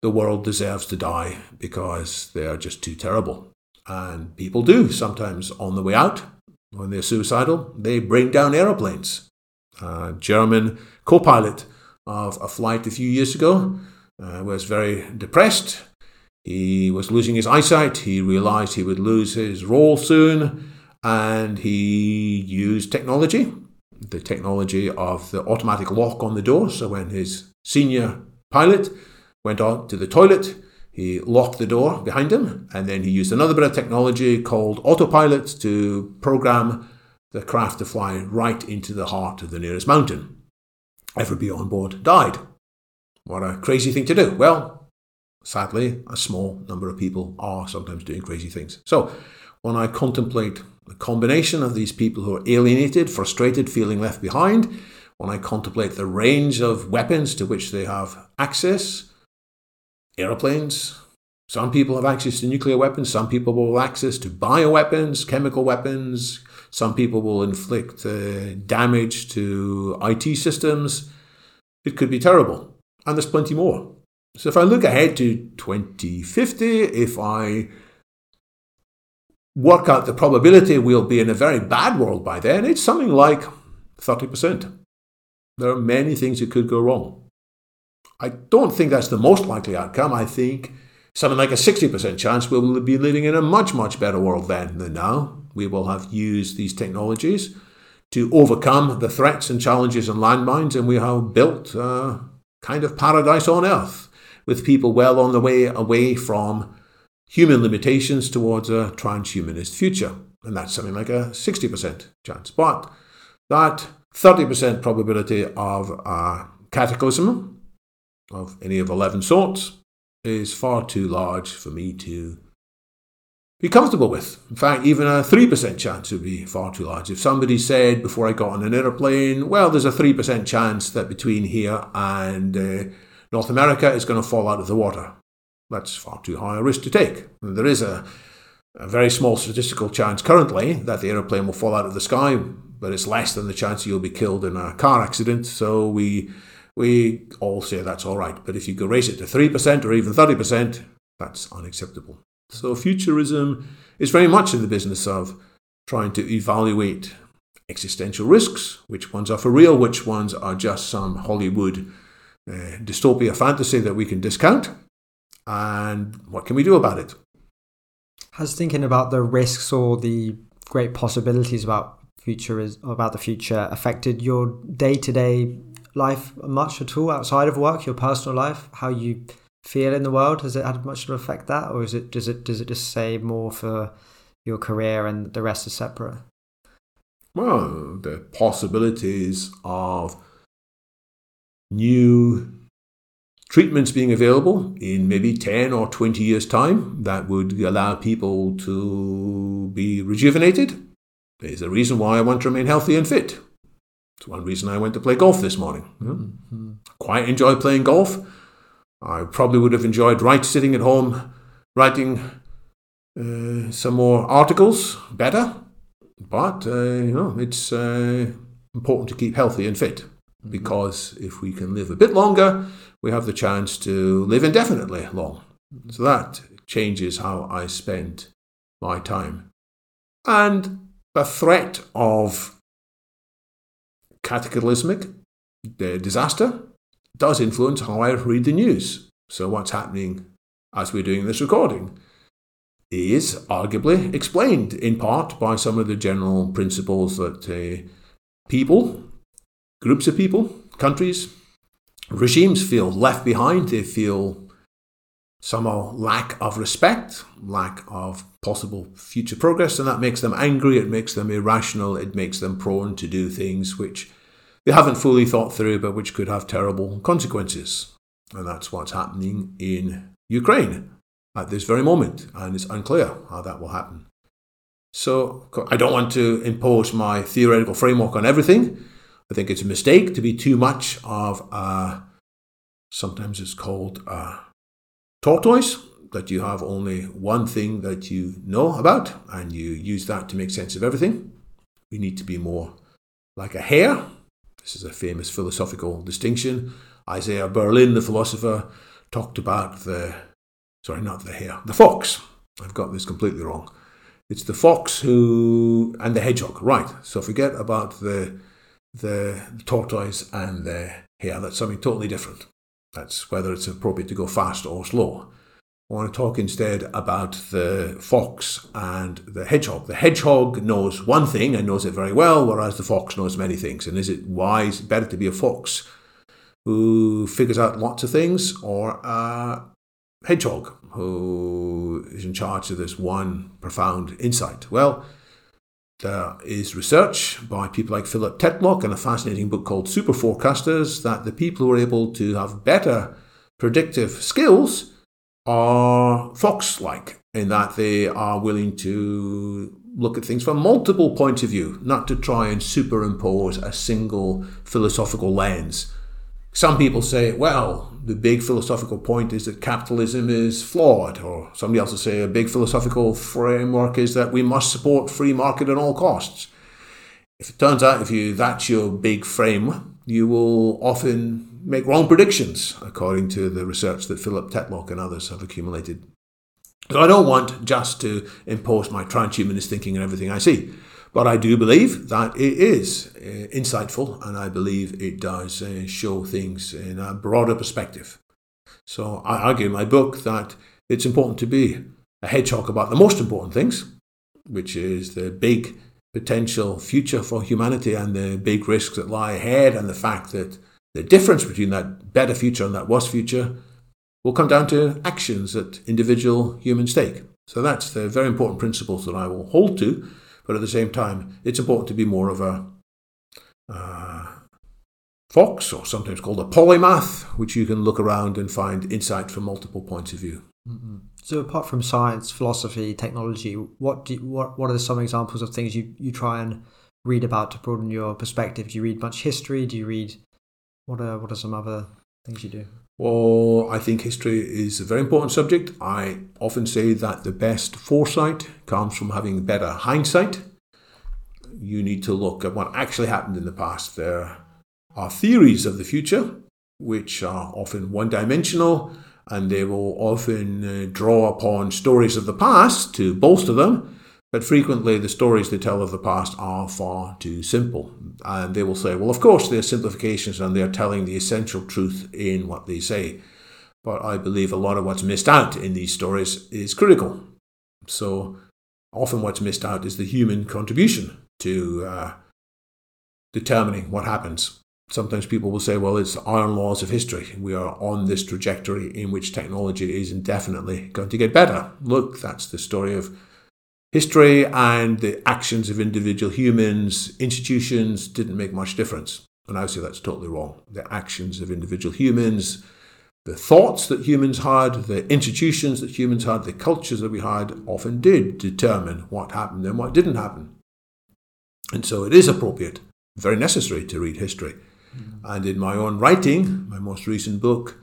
[SPEAKER 2] the world deserves to die because they are just too terrible. And people do sometimes on the way out, when they're suicidal, they bring down aeroplanes. A German co pilot of a flight a few years ago uh, was very depressed. He was losing his eyesight. He realized he would lose his role soon. And he used technology, the technology of the automatic lock on the door. So when his senior pilot went out to the toilet, he locked the door behind him, and then he used another bit of technology called autopilot to program the craft to fly right into the heart of the nearest mountain. Everybody on board died. What a crazy thing to do. Well, sadly, a small number of people are sometimes doing crazy things. So, when I contemplate the combination of these people who are alienated, frustrated, feeling left behind, when I contemplate the range of weapons to which they have access, aeroplanes. Some people have access to nuclear weapons. Some people will have access to bioweapons, chemical weapons. Some people will inflict uh, damage to IT systems. It could be terrible. And there's plenty more. So if I look ahead to 2050, if I work out the probability we'll be in a very bad world by then, it's something like 30%. There are many things that could go wrong. I don't think that's the most likely outcome. I think something like a 60% chance we will be living in a much, much better world then than now. We will have used these technologies to overcome the threats and challenges and landmines, and we have built a kind of paradise on earth with people well on the way away from human limitations towards a transhumanist future. And that's something like a 60% chance. But that 30% probability of a cataclysm of any of 11 sorts is far too large for me to be comfortable with. In fact, even a 3% chance would be far too large. If somebody said before I got on an aeroplane, well, there's a 3% chance that between here and uh, North America is going to fall out of the water, that's far too high a risk to take. There is a, a very small statistical chance currently that the aeroplane will fall out of the sky, but it's less than the chance you'll be killed in a car accident. So we we all say that's all right. But if you go raise it to 3% or even 30%, that's unacceptable. So futurism is very much in the business of trying to evaluate existential risks, which ones are for real, which ones are just some Hollywood uh, dystopia fantasy that we can discount, and what can we do about it?
[SPEAKER 1] Has thinking about the risks or the great possibilities about future is about the future affected your day to day life much at all outside of work, your personal life, how you feel in the world? Has it had much to affect that, or is it does it does it just say more for your career and the rest is separate?
[SPEAKER 2] Well, the possibilities of new treatments being available in maybe 10 or 20 years' time that would allow people to be rejuvenated is a reason why I want to remain healthy and fit. It's one reason I went to play golf this morning. Mm-hmm. Quite enjoy playing golf. I probably would have enjoyed right sitting at home writing uh, some more articles, better. But uh, you know, it's uh, important to keep healthy and fit because if we can live a bit longer, we have the chance to live indefinitely long. So that changes how I spend my time. And the threat of cataclysmic disaster does influence how I read the news. So, what's happening as we're doing this recording is arguably explained in part by some of the general principles that uh, people, groups of people, countries, regimes feel left behind. They feel somehow lack of respect, lack of possible future progress, and that makes them angry, it makes them irrational, it makes them prone to do things which they haven't fully thought through but which could have terrible consequences. And that's what's happening in Ukraine at this very moment, and it's unclear how that will happen. So I don't want to impose my theoretical framework on everything. I think it's a mistake to be too much of a, sometimes it's called a tortoise, that you have only one thing that you know about and you use that to make sense of everything. We need to be more like a hare. This is a famous philosophical distinction. Isaiah Berlin, the philosopher, talked about the, sorry, not the hare, the fox. I've got this completely wrong. It's the fox who, and the hedgehog, right. So forget about the, the tortoise and the hare. That's something totally different. That's whether it's appropriate to go fast or slow. I want to talk instead about the fox and the hedgehog. The hedgehog knows one thing and knows it very well, whereas the fox knows many things. And is it wise, better to be a fox who figures out lots of things or a hedgehog who is in charge of this one profound insight? Well, there is research by people like Philip Tetlock and a fascinating book called Super Forecasters that the people who are able to have better predictive skills are fox like in that they are willing to look at things from multiple points of view, not to try and superimpose a single philosophical lens. Some people say, well, the big philosophical point is that capitalism is flawed, or somebody else will say a big philosophical framework is that we must support free market at all costs. If it turns out if you that's your big frame, you will often make wrong predictions, according to the research that Philip Tetlock and others have accumulated. So I don't want just to impose my transhumanist thinking on everything I see. But I do believe that it is uh, insightful and I believe it does uh, show things in a broader perspective. So I argue in my book that it's important to be a hedgehog about the most important things, which is the big potential future for humanity and the big risks that lie ahead, and the fact that the difference between that better future and that worse future will come down to actions that individual humans take. So that's the very important principles that I will hold to but at the same time, it's important to be more of a uh, fox, or sometimes called a polymath, which you can look around and find insight from multiple points of view.
[SPEAKER 1] Mm-hmm. So, apart from science, philosophy, technology, what do you, what what are some examples of things you you try and read about to broaden your perspective? Do you read much history? Do you read what are what are some other things you do?
[SPEAKER 2] Well, I think history is a very important subject. I often say that the best foresight comes from having better hindsight. You need to look at what actually happened in the past. There are theories of the future, which are often one dimensional, and they will often uh, draw upon stories of the past to bolster them. But frequently, the stories they tell of the past are far too simple. And they will say, well, of course, they're simplifications and they're telling the essential truth in what they say. But I believe a lot of what's missed out in these stories is critical. So often, what's missed out is the human contribution to uh, determining what happens. Sometimes people will say, well, it's iron laws of history. We are on this trajectory in which technology is indefinitely going to get better. Look, that's the story of History and the actions of individual humans, institutions didn't make much difference. And I say that's totally wrong. The actions of individual humans, the thoughts that humans had, the institutions that humans had, the cultures that we had often did determine what happened and what didn't happen. And so it is appropriate, very necessary to read history. Mm-hmm. And in my own writing, my most recent book,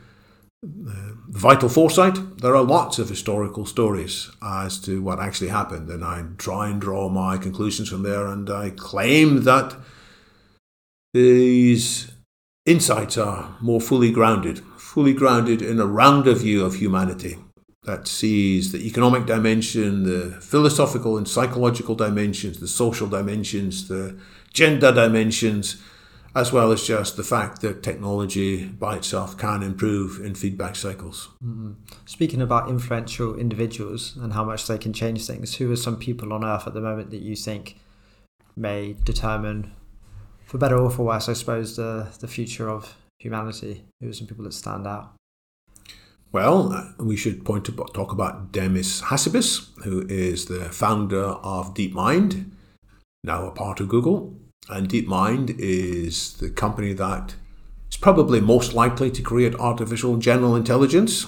[SPEAKER 2] vital foresight. There are lots of historical stories as to what actually happened, and I try and draw my conclusions from there. And I claim that these insights are more fully grounded, fully grounded in a rounder view of humanity that sees the economic dimension, the philosophical and psychological dimensions, the social dimensions, the gender dimensions as well as just the fact that technology by itself can improve in feedback cycles.
[SPEAKER 1] Mm-hmm. Speaking about influential individuals and how much they can change things, who are some people on earth at the moment that you think may determine, for better or for worse, I suppose, the, the future of humanity? Who are some people that stand out?
[SPEAKER 2] Well, we should point to talk about Demis Hassabis, who is the founder of DeepMind, now a part of Google. And DeepMind is the company that is probably most likely to create artificial general intelligence.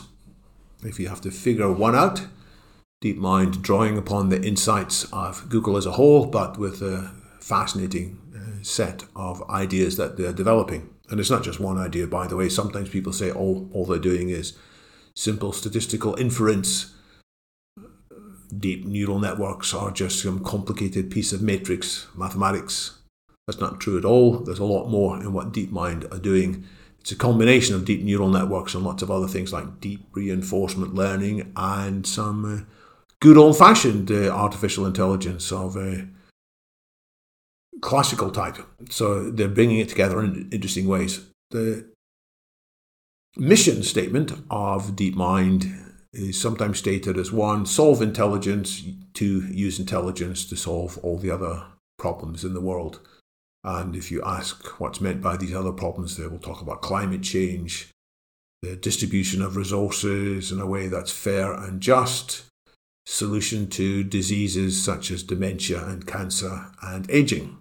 [SPEAKER 2] If you have to figure one out, DeepMind drawing upon the insights of Google as a whole, but with a fascinating uh, set of ideas that they're developing. And it's not just one idea, by the way. Sometimes people say all, all they're doing is simple statistical inference. Deep neural networks are just some complicated piece of matrix mathematics that's not true at all. There's a lot more in what DeepMind are doing. It's a combination of deep neural networks and lots of other things like deep reinforcement learning and some uh, good old fashioned uh, artificial intelligence of a classical type. So they're bringing it together in interesting ways. The mission statement of DeepMind is sometimes stated as one, solve intelligence, two, use intelligence to solve all the other problems in the world. And if you ask what's meant by these other problems, they will talk about climate change, the distribution of resources in a way that's fair and just, solution to diseases such as dementia and cancer and aging.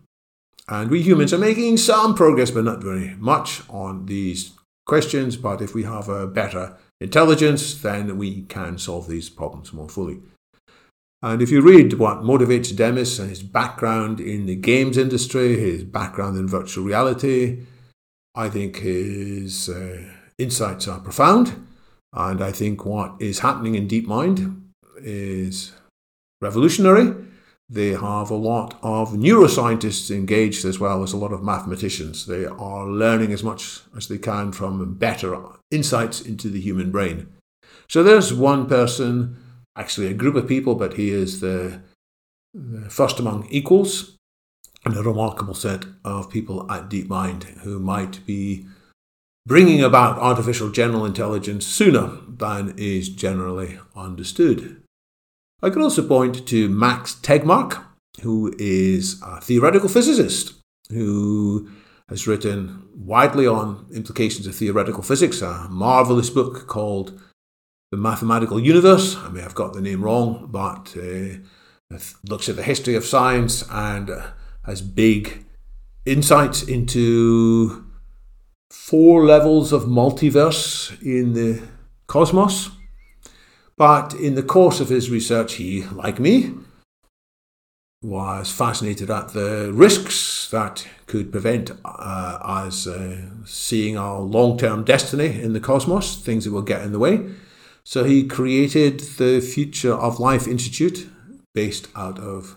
[SPEAKER 2] And we humans are making some progress, but not very much on these questions. But if we have a better intelligence, then we can solve these problems more fully. And if you read what motivates Demis and his background in the games industry, his background in virtual reality, I think his uh, insights are profound. And I think what is happening in DeepMind is revolutionary. They have a lot of neuroscientists engaged as well as a lot of mathematicians. They are learning as much as they can from better insights into the human brain. So there's one person actually a group of people, but he is the, the first among equals and a remarkable set of people at DeepMind who might be bringing about artificial general intelligence sooner than is generally understood. I could also point to Max Tegmark, who is a theoretical physicist who has written widely on implications of theoretical physics, a marvelous book called the mathematical universe. I may have got the name wrong, but uh, looks at the history of science and uh, has big insights into four levels of multiverse in the cosmos. But in the course of his research, he, like me, was fascinated at the risks that could prevent uh, us uh, seeing our long term destiny in the cosmos, things that will get in the way. So he created the Future of Life Institute based out of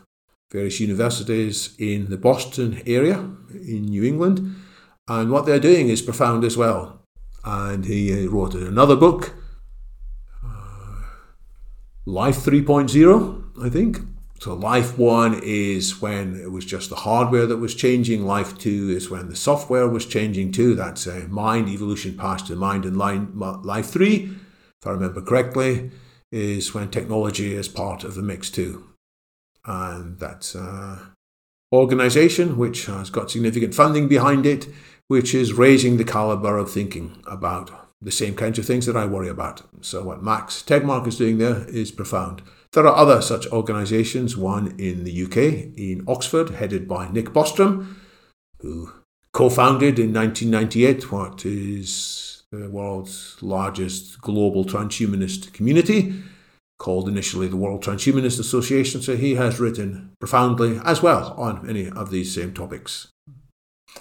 [SPEAKER 2] various universities in the Boston area in New England. And what they're doing is profound as well. And he wrote another book, uh, Life 3.0, I think. So, Life 1 is when it was just the hardware that was changing. Life 2 is when the software was changing too. That's a mind evolution past to mind and. Life 3 if I remember correctly, is when technology is part of the mix too. And that's an organization which has got significant funding behind it, which is raising the caliber of thinking about the same kinds of things that I worry about. So, what Max Tegmark is doing there is profound. There are other such organizations, one in the UK, in Oxford, headed by Nick Bostrom, who co founded in 1998 what is the world's largest global transhumanist community, called initially the World Transhumanist Association. So he has written profoundly as well on many of these same topics.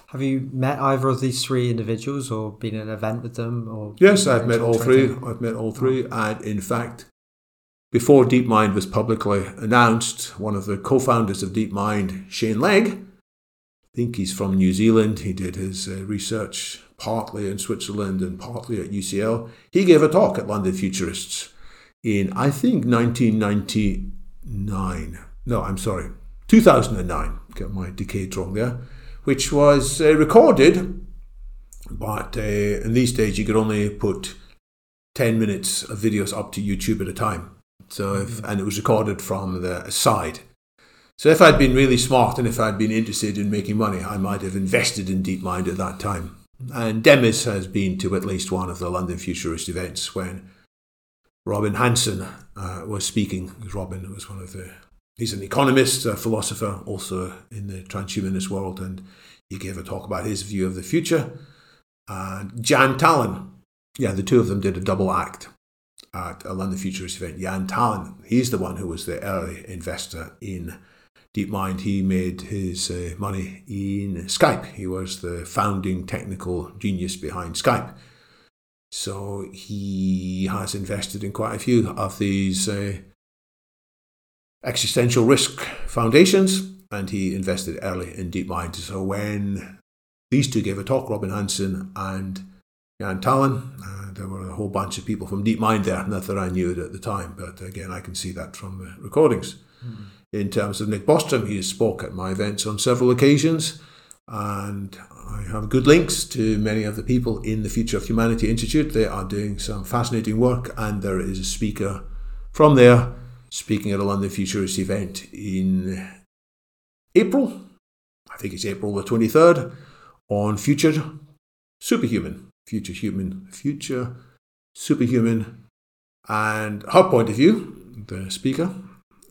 [SPEAKER 1] Have you met either of these three individuals or been at an event with them? Or
[SPEAKER 2] yes, I've met all three. I've met all three, and in fact, before DeepMind was publicly announced, one of the co-founders of DeepMind, Shane Legg, I think he's from New Zealand. He did his uh, research partly in Switzerland and partly at UCL. He gave a talk at London Futurists in, I think, 1999. No, I'm sorry, 2009. Get my decades wrong there. Which was uh, recorded, but uh, in these days you could only put 10 minutes of videos up to YouTube at a time. So if, mm-hmm. and it was recorded from the side. So if I'd been really smart and if I'd been interested in making money, I might have invested in DeepMind at that time. And Demis has been to at least one of the London Futurist events when Robin Hanson uh, was speaking. Robin was one of the, he's an economist, a philosopher, also in the transhumanist world, and he gave a talk about his view of the future. And Jaan Tallinn, yeah, the two of them did a double act at a London Futurist event. Jaan Tallinn, he's the one who was the early investor in DeepMind, he made his uh, money in Skype. He was the founding technical genius behind Skype. So he has invested in quite a few of these uh, existential risk foundations, and he invested early in DeepMind. So when these two gave a talk, Robin Hanson and Jaan Tallinn, uh, there were a whole bunch of people from DeepMind there. Not that I knew it at the time, but again, I can see that from the recordings. Mm-hmm in terms of Nick Bostrom. He has spoke at my events on several occasions, and I have good links to many of the people in the Future of Humanity Institute. They are doing some fascinating work, and there is a speaker from there speaking at a London Futurist event in April. I think it's April the 23rd on future superhuman, future human, future superhuman. And her point of view, the speaker,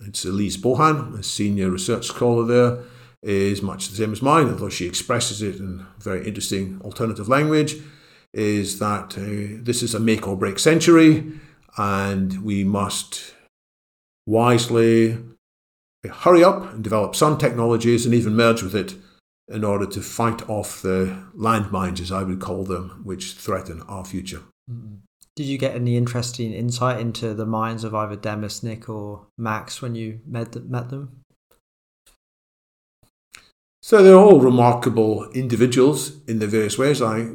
[SPEAKER 2] it's Elise Bohan, a senior research scholar there, is much the same as mine, although she expresses it in very interesting alternative language, is that uh, this is a make or break century and we must wisely hurry up and develop some technologies and even merge with it in order to fight off the landmines, as I would call them, which threaten our future.
[SPEAKER 1] Mm-hmm. Did you get any interesting insight into the minds of either Demis, Nick, or Max when you met met them?
[SPEAKER 2] So they're all remarkable individuals in their various ways. I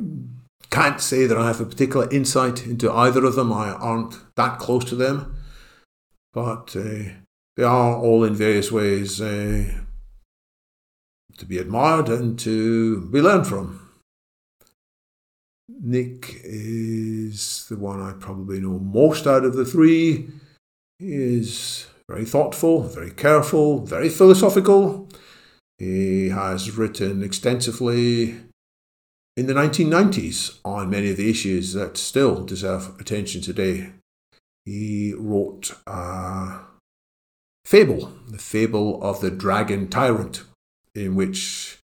[SPEAKER 2] can't say that I have a particular insight into either of them. I aren't that close to them, but uh, they are all in various ways uh, to be admired and to be learned from. Nick is the one I probably know most out of the three. He is very thoughtful, very careful, very philosophical. He has written extensively in the 1990s on many of the issues that still deserve attention today. He wrote a fable, the fable of the dragon tyrant, in which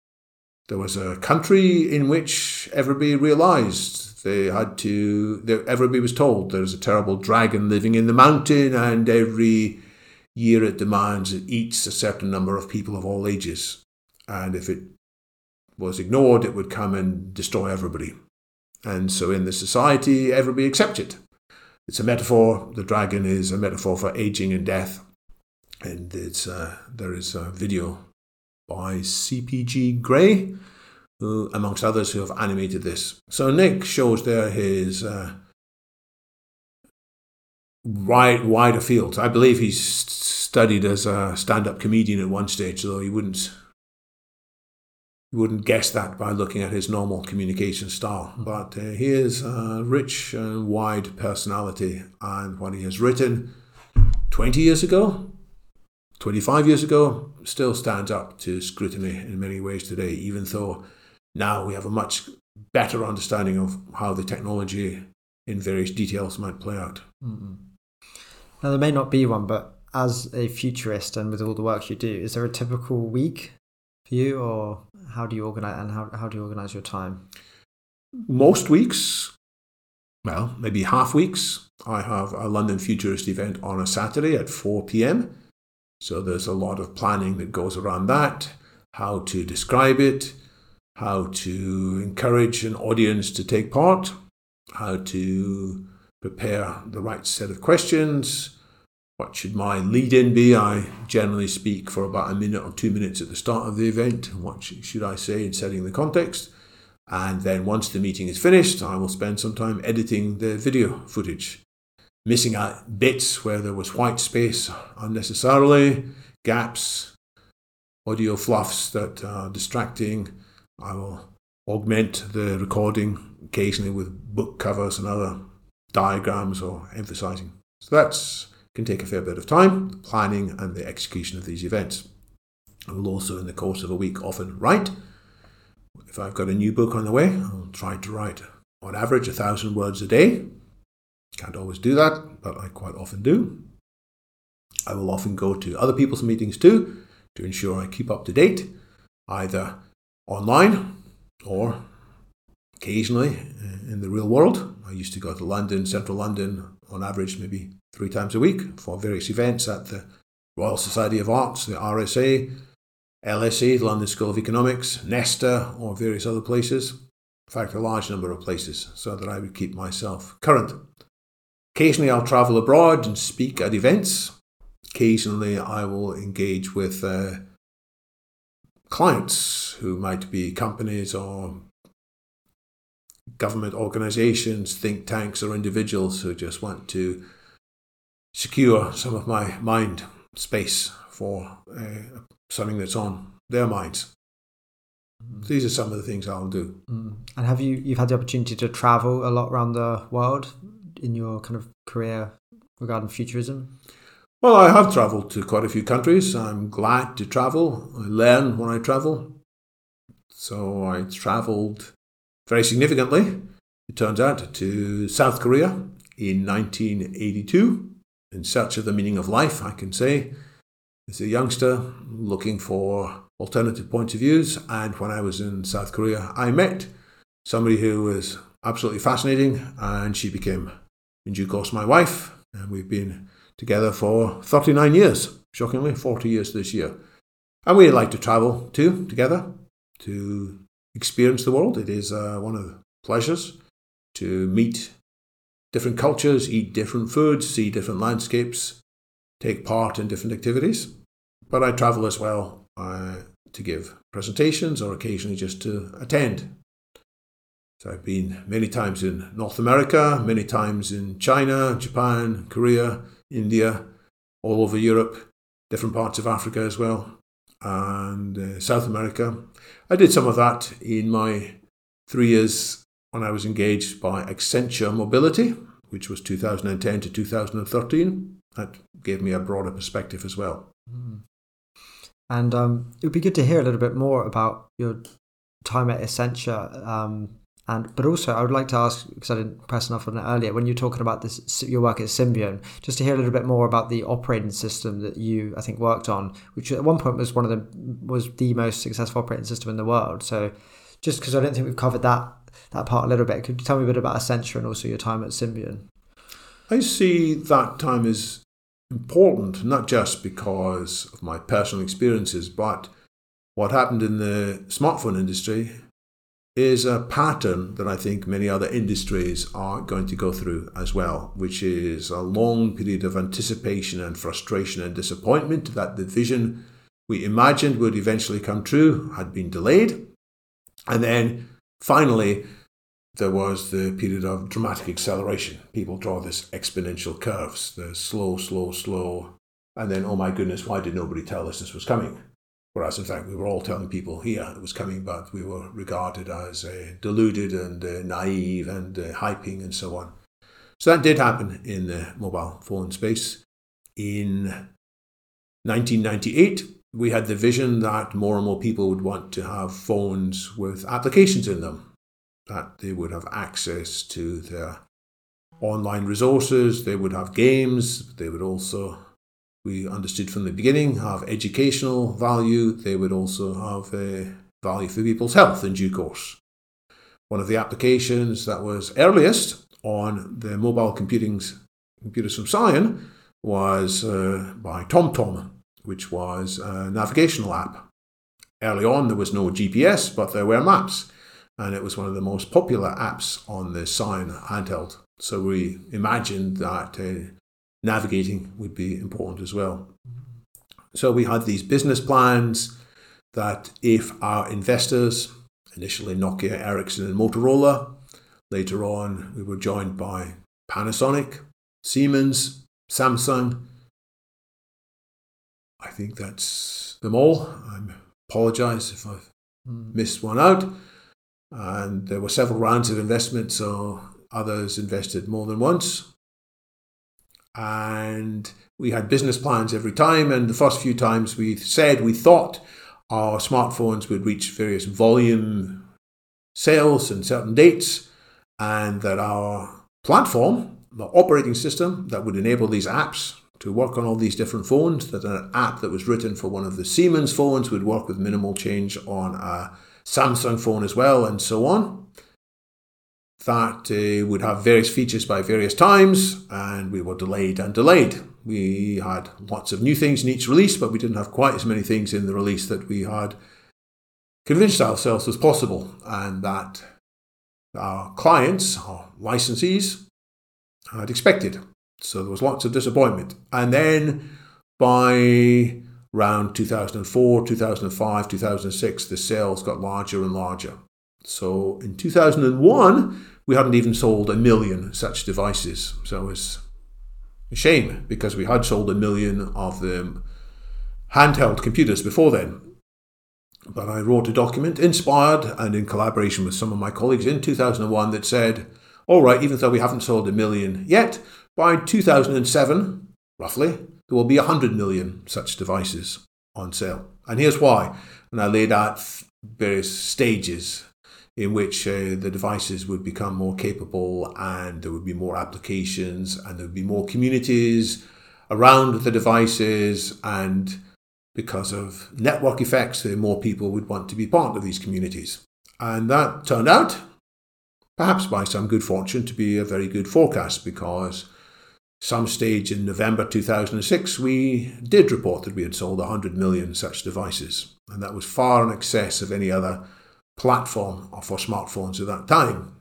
[SPEAKER 2] there was a country in which everybody realized they had to, everybody was told there's a terrible dragon living in the mountain, and every year it demands it eats a certain number of people of all ages. And if it was ignored, it would come and destroy everybody. And so in the society, everybody accepts it. It's a metaphor. The dragon is a metaphor for aging and death. And it's, uh, there is a video by CGP Grey, who, amongst others, who have animated this. So Nick shows there his uh, wide, wider fields. I believe he's studied as a stand-up comedian at one stage, though he wouldn't wouldn't guess that by looking at his normal communication style. But uh, he is a rich and wide personality, and what he has written 20 years ago 25 years ago still stands up to scrutiny in many ways today, even though now we have a much better understanding of how the technology in various details might play out.
[SPEAKER 1] Mm-hmm. Now, there may not be one, but as a futurist and with all the work you do, is there a typical week for you, or how do you organize and how, how do you organize your time?
[SPEAKER 2] Most weeks, well, maybe half weeks, I have a London Futurist event on a Saturday at 4 p.m. So there's a lot of planning that goes around that, how to describe it, how to encourage an audience to take part, how to prepare the right set of questions. What should my lead in be? I generally speak for about a minute or two minutes at the start of the event. What should I say in setting the context? And then once the meeting is finished, I will spend some time editing the video footage, missing out bits where there was white space unnecessarily, gaps, audio fluffs that are distracting. I will augment the recording occasionally with book covers and other diagrams or emphasizing. So that can take a fair bit of time, planning and the execution of these events. I will also, in the course of a week, often write. If I've got a new book on the way, I'll try to write on average a thousand words a day. Can't always do that, but I quite often do. I will often go to other people's meetings too to ensure I keep up to date, either online or occasionally uh, in the real world. I used to go to London, central London, on average maybe three times a week for various events at the Royal Society of Arts, the RSA, LSE, London School of Economics, Nesta, or various other places. In fact, a large number of places, so that I would keep myself current. Occasionally, I'll travel abroad and speak at events. Occasionally, I will engage with uh, clients who might be companies or government organizations, think tanks, or individuals who just want to secure some of my mind space for uh, something that's on their minds. Mm. These are some of the things I'll do.
[SPEAKER 1] Mm. And have you you've had the opportunity to travel a lot around the world in your kind of career regarding futurism?
[SPEAKER 2] Well, I have travelled to quite a few countries. I'm glad to travel. I learn when I travel. So I travelled very significantly, it turns out, to South Korea in 1982 in search of the meaning of life, I can say, as a youngster looking for alternative points of views. And when I was in South Korea, I met somebody who was absolutely fascinating, and she became, in due course, my wife. And we've been together for 39 years, shockingly, 40 years this year. And we like to travel too, together, to experience the world. It is uh, one of the pleasures to meet different cultures, eat different foods, see different landscapes, take part in different activities. But I travel as well uh, to give presentations or occasionally just to attend. So I've been many times in North America, many times in China, Japan, Korea, India, all over Europe, different parts of Africa as well and uh, South America. I did some of that in my three years when I was engaged by Accenture Mobility, which was 2010 to 2013. That gave me a broader perspective as well.
[SPEAKER 1] Mm. And um, it would be good to hear a little bit more about your time at Accenture um, and but also, I would like to ask because I didn't press enough on it earlier. When you're talking about this, your work at Symbian, just to hear a little bit more about the operating system that you, I think, worked on, which at one point was one of the was the most successful operating system in the world. So, just because I don't think we've covered that that part a little bit, could you tell me a bit about Accenture and also your time at Symbian?
[SPEAKER 2] I see that time as important, not just because of my personal experiences, but what happened in the smartphone industry is a pattern that I think many other industries are going to go through as well, which is a long period of anticipation and frustration and disappointment that the vision we imagined would eventually come true had been delayed. And then finally, there was the period of dramatic acceleration. People draw this exponential curves, the slow, slow, slow, and then, oh my goodness, why did nobody tell us this was coming? Whereas, in fact, we were all telling people here it was coming, but we were regarded as uh, deluded and uh, naive and uh, hyping and so on. So that did happen in the mobile phone space. In 1998, we had the vision that more and more people would want to have phones with applications in them, that they would have access to their online resources, they would have games, they would also we understood from the beginning have educational value, they would also have a value for people's health in due course. One of the applications that was earliest on the mobile computing's computers from Psion was uh, by TomTom, which was a navigational app. Early on, there was no GPS, but there were maps, and it was one of the most popular apps on the Psion handheld. So we imagined that uh, navigating would be important as well. So we had these business plans that if our investors, initially Nokia, Ericsson, and Motorola, later on we were joined by Panasonic, Siemens, Samsung. I think that's them all. I apologize if I've mm. missed one out. And there were several rounds of investment, so others invested more than once. And we had business plans every time. And the first few times we said we thought our smartphones would reach various volume sales and certain dates, and that our platform, the operating system that would enable these apps to work on all these different phones, that an app that was written for one of the Siemens phones would work with minimal change on a Samsung phone as well, and so on. That uh, would have various features by various times, and we were delayed and delayed. We had lots of new things in each release, but we didn't have quite as many things in the release that we had convinced ourselves was possible, and that our clients, our licensees, had expected. So there was lots of disappointment. And then by around 2004, 2005, 2006, the sales got larger and larger. So in 2001, we hadn't even sold a million such devices. So it was a shame because we had sold a million of the handheld computers before then. But I wrote a document, inspired and in collaboration with some of my colleagues in 2001, that said, all right, even though we haven't sold a million yet, by 2007, roughly, there will be 100 million such devices on sale. And here's why. And I laid out various stages in which uh, the devices would become more capable and there would be more applications and there would be more communities around the devices and because of network effects, more people would want to be part of these communities. And that turned out, perhaps by some good fortune, to be a very good forecast because some stage in November 2006, we did report that we had sold 100 million such devices. And that was far in excess of any other platform for smartphones at that time.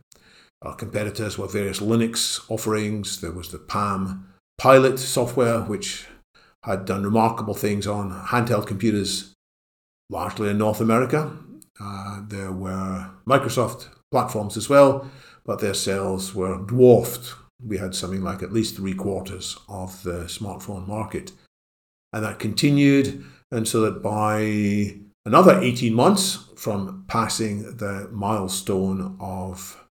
[SPEAKER 2] Our competitors were various Linux offerings. There was the Palm Pilot software, which had done remarkable things on handheld computers, largely in North America. Uh, there were Microsoft platforms as well, but their sales were dwarfed. We had something like at least three quarters of the smartphone market. And that continued, and so that by another 18 months from passing the milestone of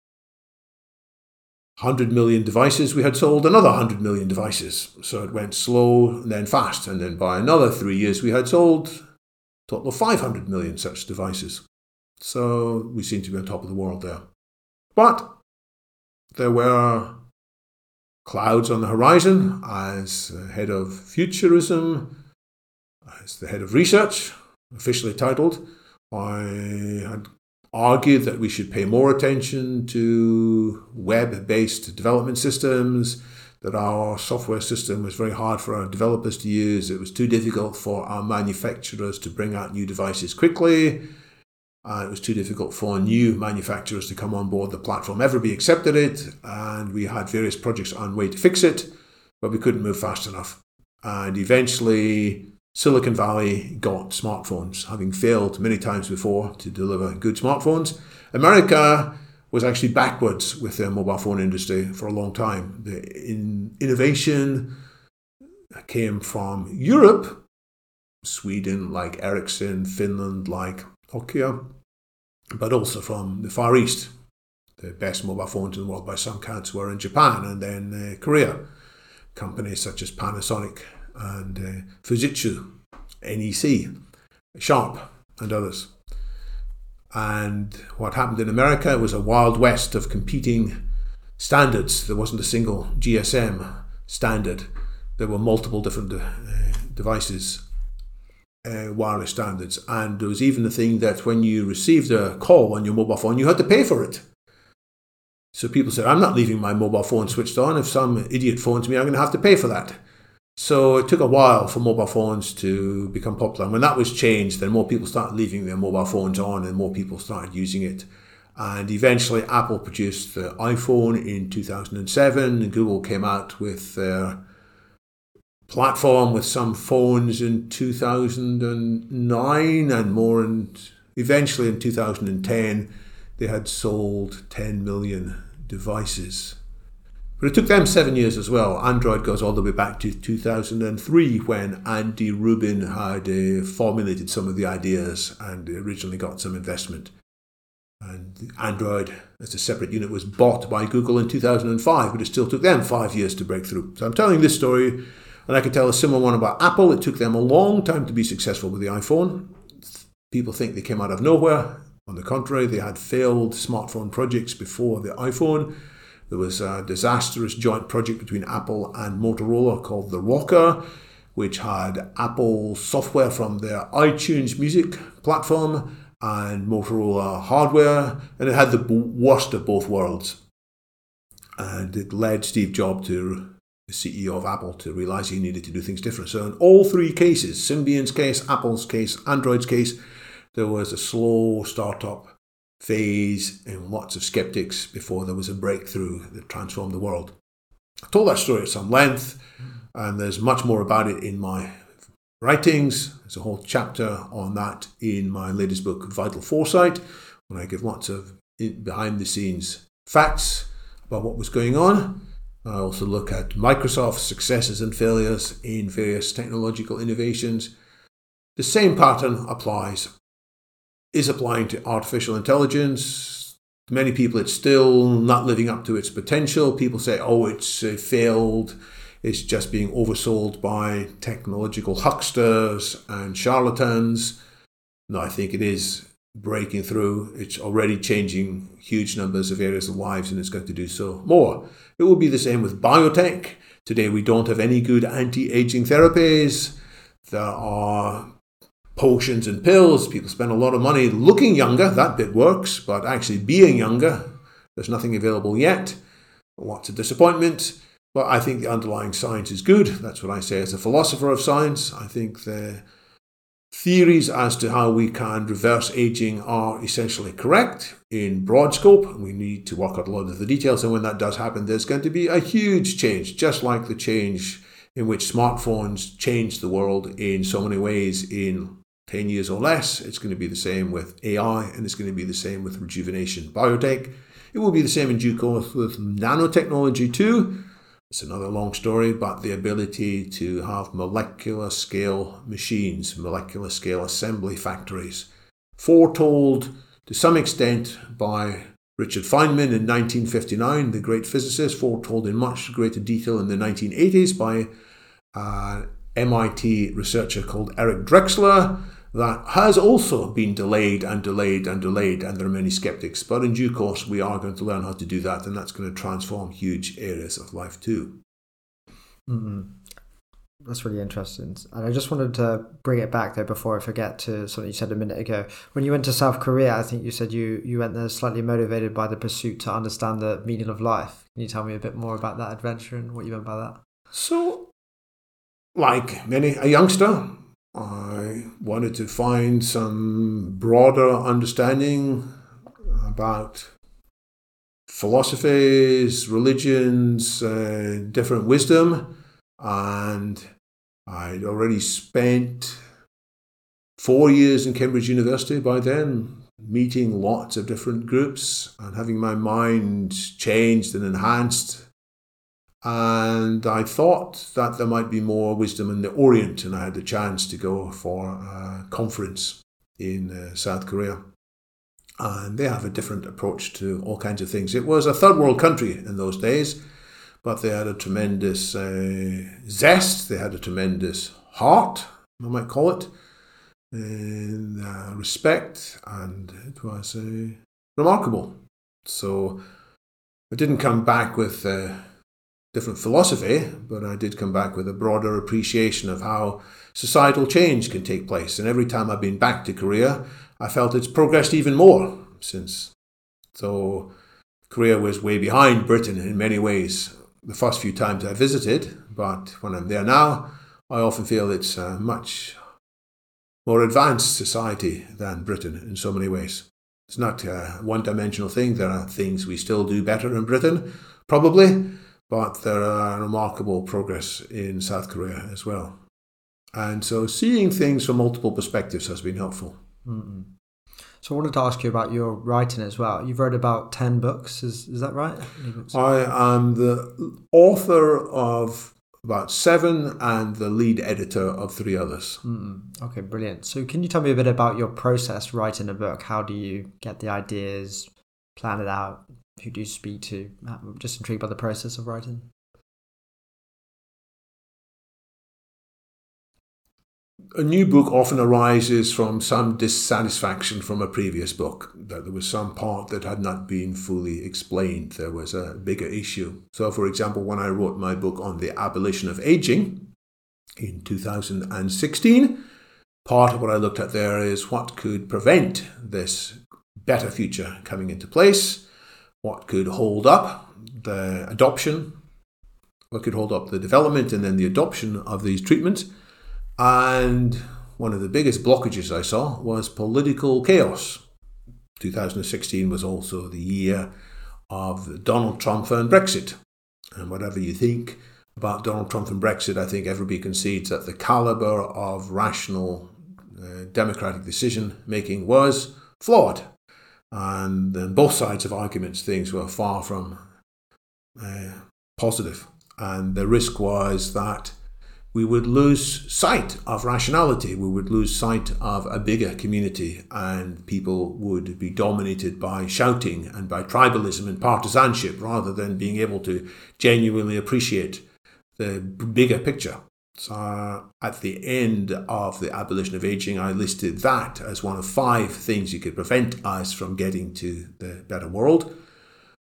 [SPEAKER 2] 100 million devices, we had sold another 100 million devices. So it went slow and then fast. And then by another three years, we had sold a total of 500 million such devices. So we seem to be on top of the world there. But there were clouds on the horizon as head of futurism, as the head of research, officially titled. I had argued that we should pay more attention to web based development systems, that our software system was very hard for our developers to use. It was too difficult for our manufacturers to bring out new devices quickly. Uh, it was too difficult for new manufacturers to come on board the platform. Everybody accepted it, and we had various projects on way to fix it, but we couldn't move fast enough. And eventually, Silicon Valley got smartphones, having failed many times before to deliver good smartphones. America was actually backwards with their mobile phone industry for a long time. The in innovation came from Europe, Sweden like Ericsson, Finland like Nokia, but also from the Far East. The best mobile phones in the world by some counts were in Japan and then uh, Korea. Companies such as Panasonic and uh, Fujitsu, NEC, Sharp, and others. And what happened in America was a wild west of competing standards. There wasn't a single GSM standard. There were multiple different uh, devices, uh, wireless standards. And there was even the thing that when you received a call on your mobile phone, you had to pay for it. So people said, I'm not leaving my mobile phone switched on. If some idiot phones me, I'm going to have to pay for that. So it took a while for mobile phones to become popular. And when that was changed, then more people started leaving their mobile phones on and more people started using it. And eventually, Apple produced the iPhone in 2007, and Google came out with their platform with some phones in 2009 and more. And eventually, in 2010, they had sold 10 million devices. But it took them seven years as well. Android goes all the way back to 2003 when Andy Rubin had uh, formulated some of the ideas and originally got some investment. And Android, as a separate unit, was bought by Google in 2005, but it still took them five years to break through. So I'm telling this story, and I could tell a similar one about Apple. It took them a long time to be successful with the iPhone. People think they came out of nowhere. On the contrary, they had failed smartphone projects before the iPhone. There was a disastrous joint project between Apple and Motorola called the ROKR, which had Apple software from their iTunes music platform and Motorola hardware, and it had the worst of both worlds. And it led Steve Jobs to the CEO of Apple to realize he needed to do things different. So in all three cases, Symbian's case, Apple's case, Android's case, there was a slow startup phase and lots of skeptics before there was a breakthrough that transformed the world. I told that story at some length, and there's much more about it in my writings. There's a whole chapter on that in my latest book, Vital Foresight, when I give lots of behind the scenes facts about what was going on. I also look at Microsoft's successes and failures in various technological innovations. The same pattern applies, is applying to artificial intelligence. Many people, it's still not living up to its potential. People say, oh, it's uh, failed it's just being oversold by technological hucksters and charlatans. No, I think it is breaking through. It's already changing huge numbers of areas of lives and it's going to do so more. It will be the same with biotech. Today, we don't have any good anti aging therapies. There are potions and pills. People spend a lot of money looking younger. That bit works, but actually being younger, there's nothing available yet. Lots of disappointment. But I think the underlying science is good. That's what I say as a philosopher of science. I think the theories as to how we can reverse aging are essentially correct in broad scope. We need to work out a lot of the details. And when that does happen, there's going to be a huge change, just like the change in which smartphones changed the world in so many ways in 10 years or less. It's going to be the same with AI and it's going to be the same with rejuvenation biotech. It will be the same in due course with nanotechnology too. It's another long story, but the ability to have molecular scale machines, molecular scale assembly factories, foretold to some extent by Richard Feynman in 1959, the great physicist, foretold in much greater detail in the 1980s by uh, an MIT researcher called Eric Drexler, that has also been delayed and delayed and delayed, and there are many skeptics. But in due course, we are going to learn how to do that, and that's going to transform huge areas of life too.
[SPEAKER 1] Mm-hmm. That's really interesting. And I just wanted to bring it back there before I forget to something you said a minute ago. When you went to South Korea, I think you said you, you went there slightly motivated by the pursuit to understand the meaning of life. Can you tell me a bit more about that adventure and what you meant by that?
[SPEAKER 2] So, like many a youngster, I wanted to find some broader understanding about philosophies, religions, uh, different wisdom, and I'd already spent four years in Cambridge University by then, meeting lots of different groups and having my mind changed and enhanced and I thought that there might be more wisdom in the Orient, and I had the chance to go for a conference in uh, South Korea. And they have a different approach to all kinds of things. It was a third world country in those days, but they had a tremendous uh, zest, they had a tremendous heart, I might call it, and uh, respect, and it was uh, remarkable. So I didn't come back with uh, different philosophy, but I did come back with a broader appreciation of how societal change can take place. And every time I've been back to Korea, I felt it's progressed even more since. So Korea was way behind Britain in many ways the first few times I visited, but when I'm there now, I often feel it's a much more advanced society than Britain in so many ways. It's not a one dimensional thing. There are things we still do better in Britain, probably, but there are remarkable progress in South Korea as well. And so seeing things from multiple perspectives has been helpful.
[SPEAKER 1] Mm-mm. So I wanted to ask you about your writing as well. You've read about 10 books, is, is that right?
[SPEAKER 2] I am the author of about seven and the lead editor of three others.
[SPEAKER 1] Mm, okay, brilliant. So can you tell me a bit about your process writing a book? How do you get the ideas, plan it out? Who do speak to? I'm just intrigued by the process of writing.
[SPEAKER 2] a new book often arises from some dissatisfaction from a previous book, that there was some part that had not been fully explained. There was a bigger issue. So, for example, when I wrote my book on the abolition of aging in 2016, part of what I looked at there is what could prevent this better future coming into place, what could hold up the adoption, what could hold up the development and then the adoption of these treatments and one of the biggest blockages I saw was political chaos. 2016 was also the year of Donald Trump and Brexit. And whatever you think about Donald Trump and Brexit, I think everybody concedes that the caliber of rational uh, democratic decision making was flawed. And then both sides of arguments, things were far from uh, positive. And the risk was that we would lose sight of rationality. We would lose sight of a bigger community, and people would be dominated by shouting and by tribalism and partisanship rather than being able to genuinely appreciate the bigger picture. So, uh, at the end of the abolition of aging, I listed that as one of five things you could prevent us from getting to the better world.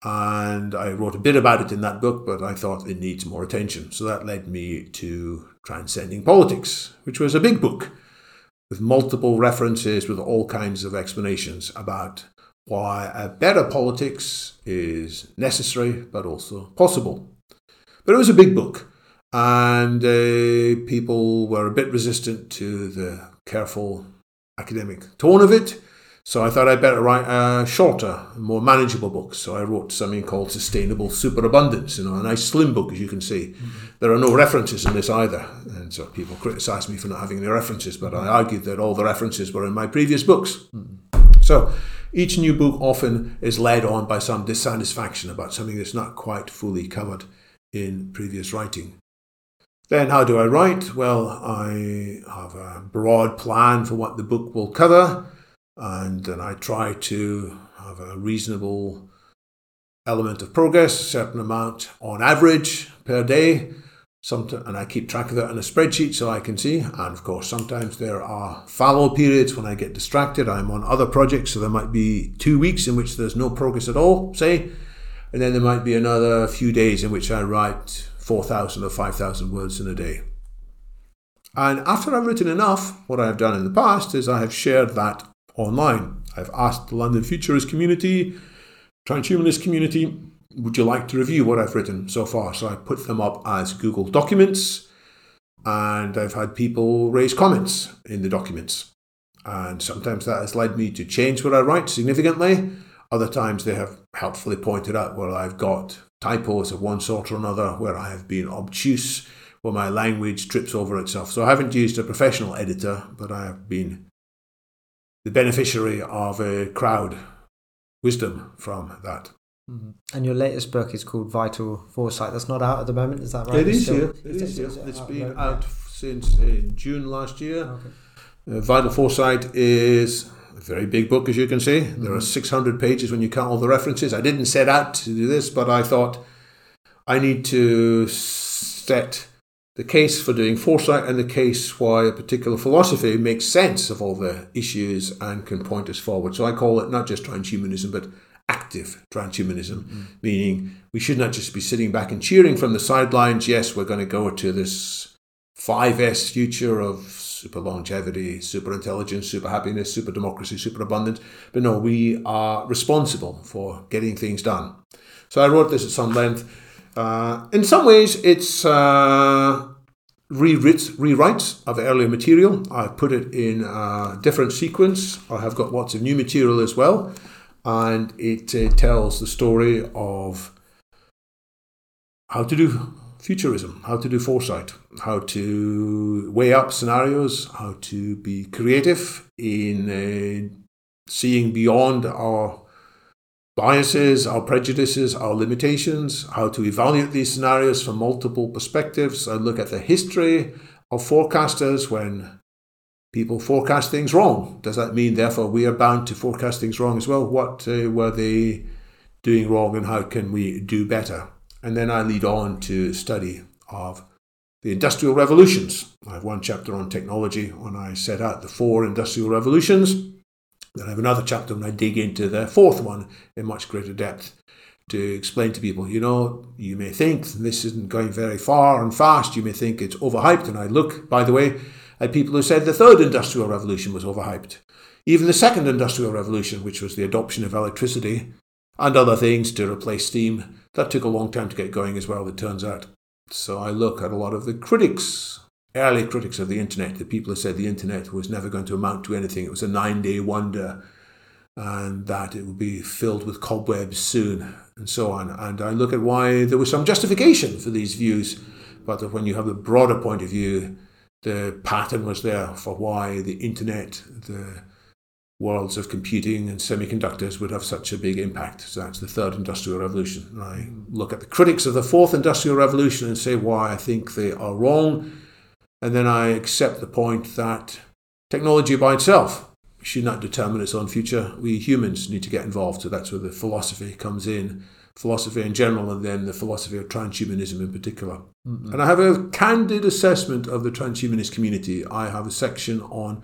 [SPEAKER 2] And I wrote a bit about it in that book, but I thought it needs more attention. So that led me to Transcending Politics, which was a big book with multiple references, with all kinds of explanations about why a better politics is necessary but also possible. But it was a big book, and uh, people were a bit resistant to the careful academic tone of it. So I thought I'd better write a shorter, more manageable book. So I wrote something called Sustainable Superabundance, you know, a nice slim book, as you can see. Mm-hmm. There are no references in this either. And so people criticised me for not having any references, but I argued that all the references were in my previous books. Mm-hmm. So each new book often is led on by some dissatisfaction about something that's not quite fully covered in previous writing. Then, how do I write? Well, I have a broad plan for what the book will cover and then I try to have a reasonable element of progress, a certain amount on average per day. Sometimes, and I keep track of that in a spreadsheet so I can see. And of course, sometimes there are fallow periods when I get distracted. I'm on other projects, so there might be two weeks in which there's no progress at all, say. And then there might be another few days in which I write 4,000 or 5,000 words in a day. And after I've written enough, what I have done in the past is I have shared that online. I've asked the London Futurist community, transhumanist community, would you like to review what I've written so far? So I put them up as Google Documents, and I've had people raise comments in the documents. And sometimes that has led me to change what I write significantly. Other times they have helpfully pointed out where I've got typos of one sort or another, where I have been obtuse, where my language trips over itself. So I haven't used a professional editor, but I have been the beneficiary of a crowd wisdom from that.
[SPEAKER 1] Mm-hmm. And your latest book is called Vital Foresight. That's not out at the moment, is that right?
[SPEAKER 2] It is, still, It is, it, It's been out since uh, June last year. Okay. Uh, Vital Foresight is very big book, as you can see. Mm-hmm. There are 600 pages when you count all the references. I didn't set out to do this, but I thought I need to set the case for doing foresight and the case why a particular philosophy makes sense of all the issues and can point us forward. So I call it not just transhumanism, but active transhumanism, mm-hmm. meaning we should not just be sitting back and cheering from the sidelines. Yes, we're going to go to this 5S future of super longevity, super intelligence, super happiness, super democracy, super abundance. But no, we are responsible for getting things done. So I wrote this at some length Uh, in some ways, it's uh, rewrites, rewrites of earlier material. I've put it in a different sequence. I have got lots of new material as well. And it uh, tells the story of how to do futurism, how to do foresight, how to weigh up scenarios, how to be creative in uh, seeing beyond our biases, our prejudices, our limitations, how to evaluate these scenarios from multiple perspectives. I look at the history of forecasters when people forecast things wrong. Does that mean, therefore, we are bound to forecast things wrong as well? What uh, were they doing wrong and how can we do better? And then I lead on to study of the industrial revolutions. I have one chapter on technology when I set out the four industrial revolutions. Then I have another chapter when I dig into the fourth one in much greater depth to explain to people, you know, you may think this isn't going very far and fast. You may think it's overhyped. And I look, by the way, at people who said the third industrial revolution was overhyped. Even the second industrial revolution, which was the adoption of electricity and other things to replace steam, that took a long time to get going as well, it turns out. So I look at a lot of the critics, early critics of the internet, the people who said the internet was never going to amount to anything. It was a nine day wonder and that it would be filled with cobwebs soon and so on. And I look at why there was some justification for these views, but when you have a broader point of view, the pattern was there for why the internet, the worlds of computing and semiconductors would have such a big impact. So that's the third industrial revolution. And I look at the critics of the fourth industrial revolution and say why I think they are wrong. And then I accept the point that technology by itself should not determine its own future. We humans need to get involved. So that's where the philosophy comes in philosophy in general and then the philosophy of transhumanism in particular. Mm-hmm. And I have a candid assessment of the transhumanist community. I have a section on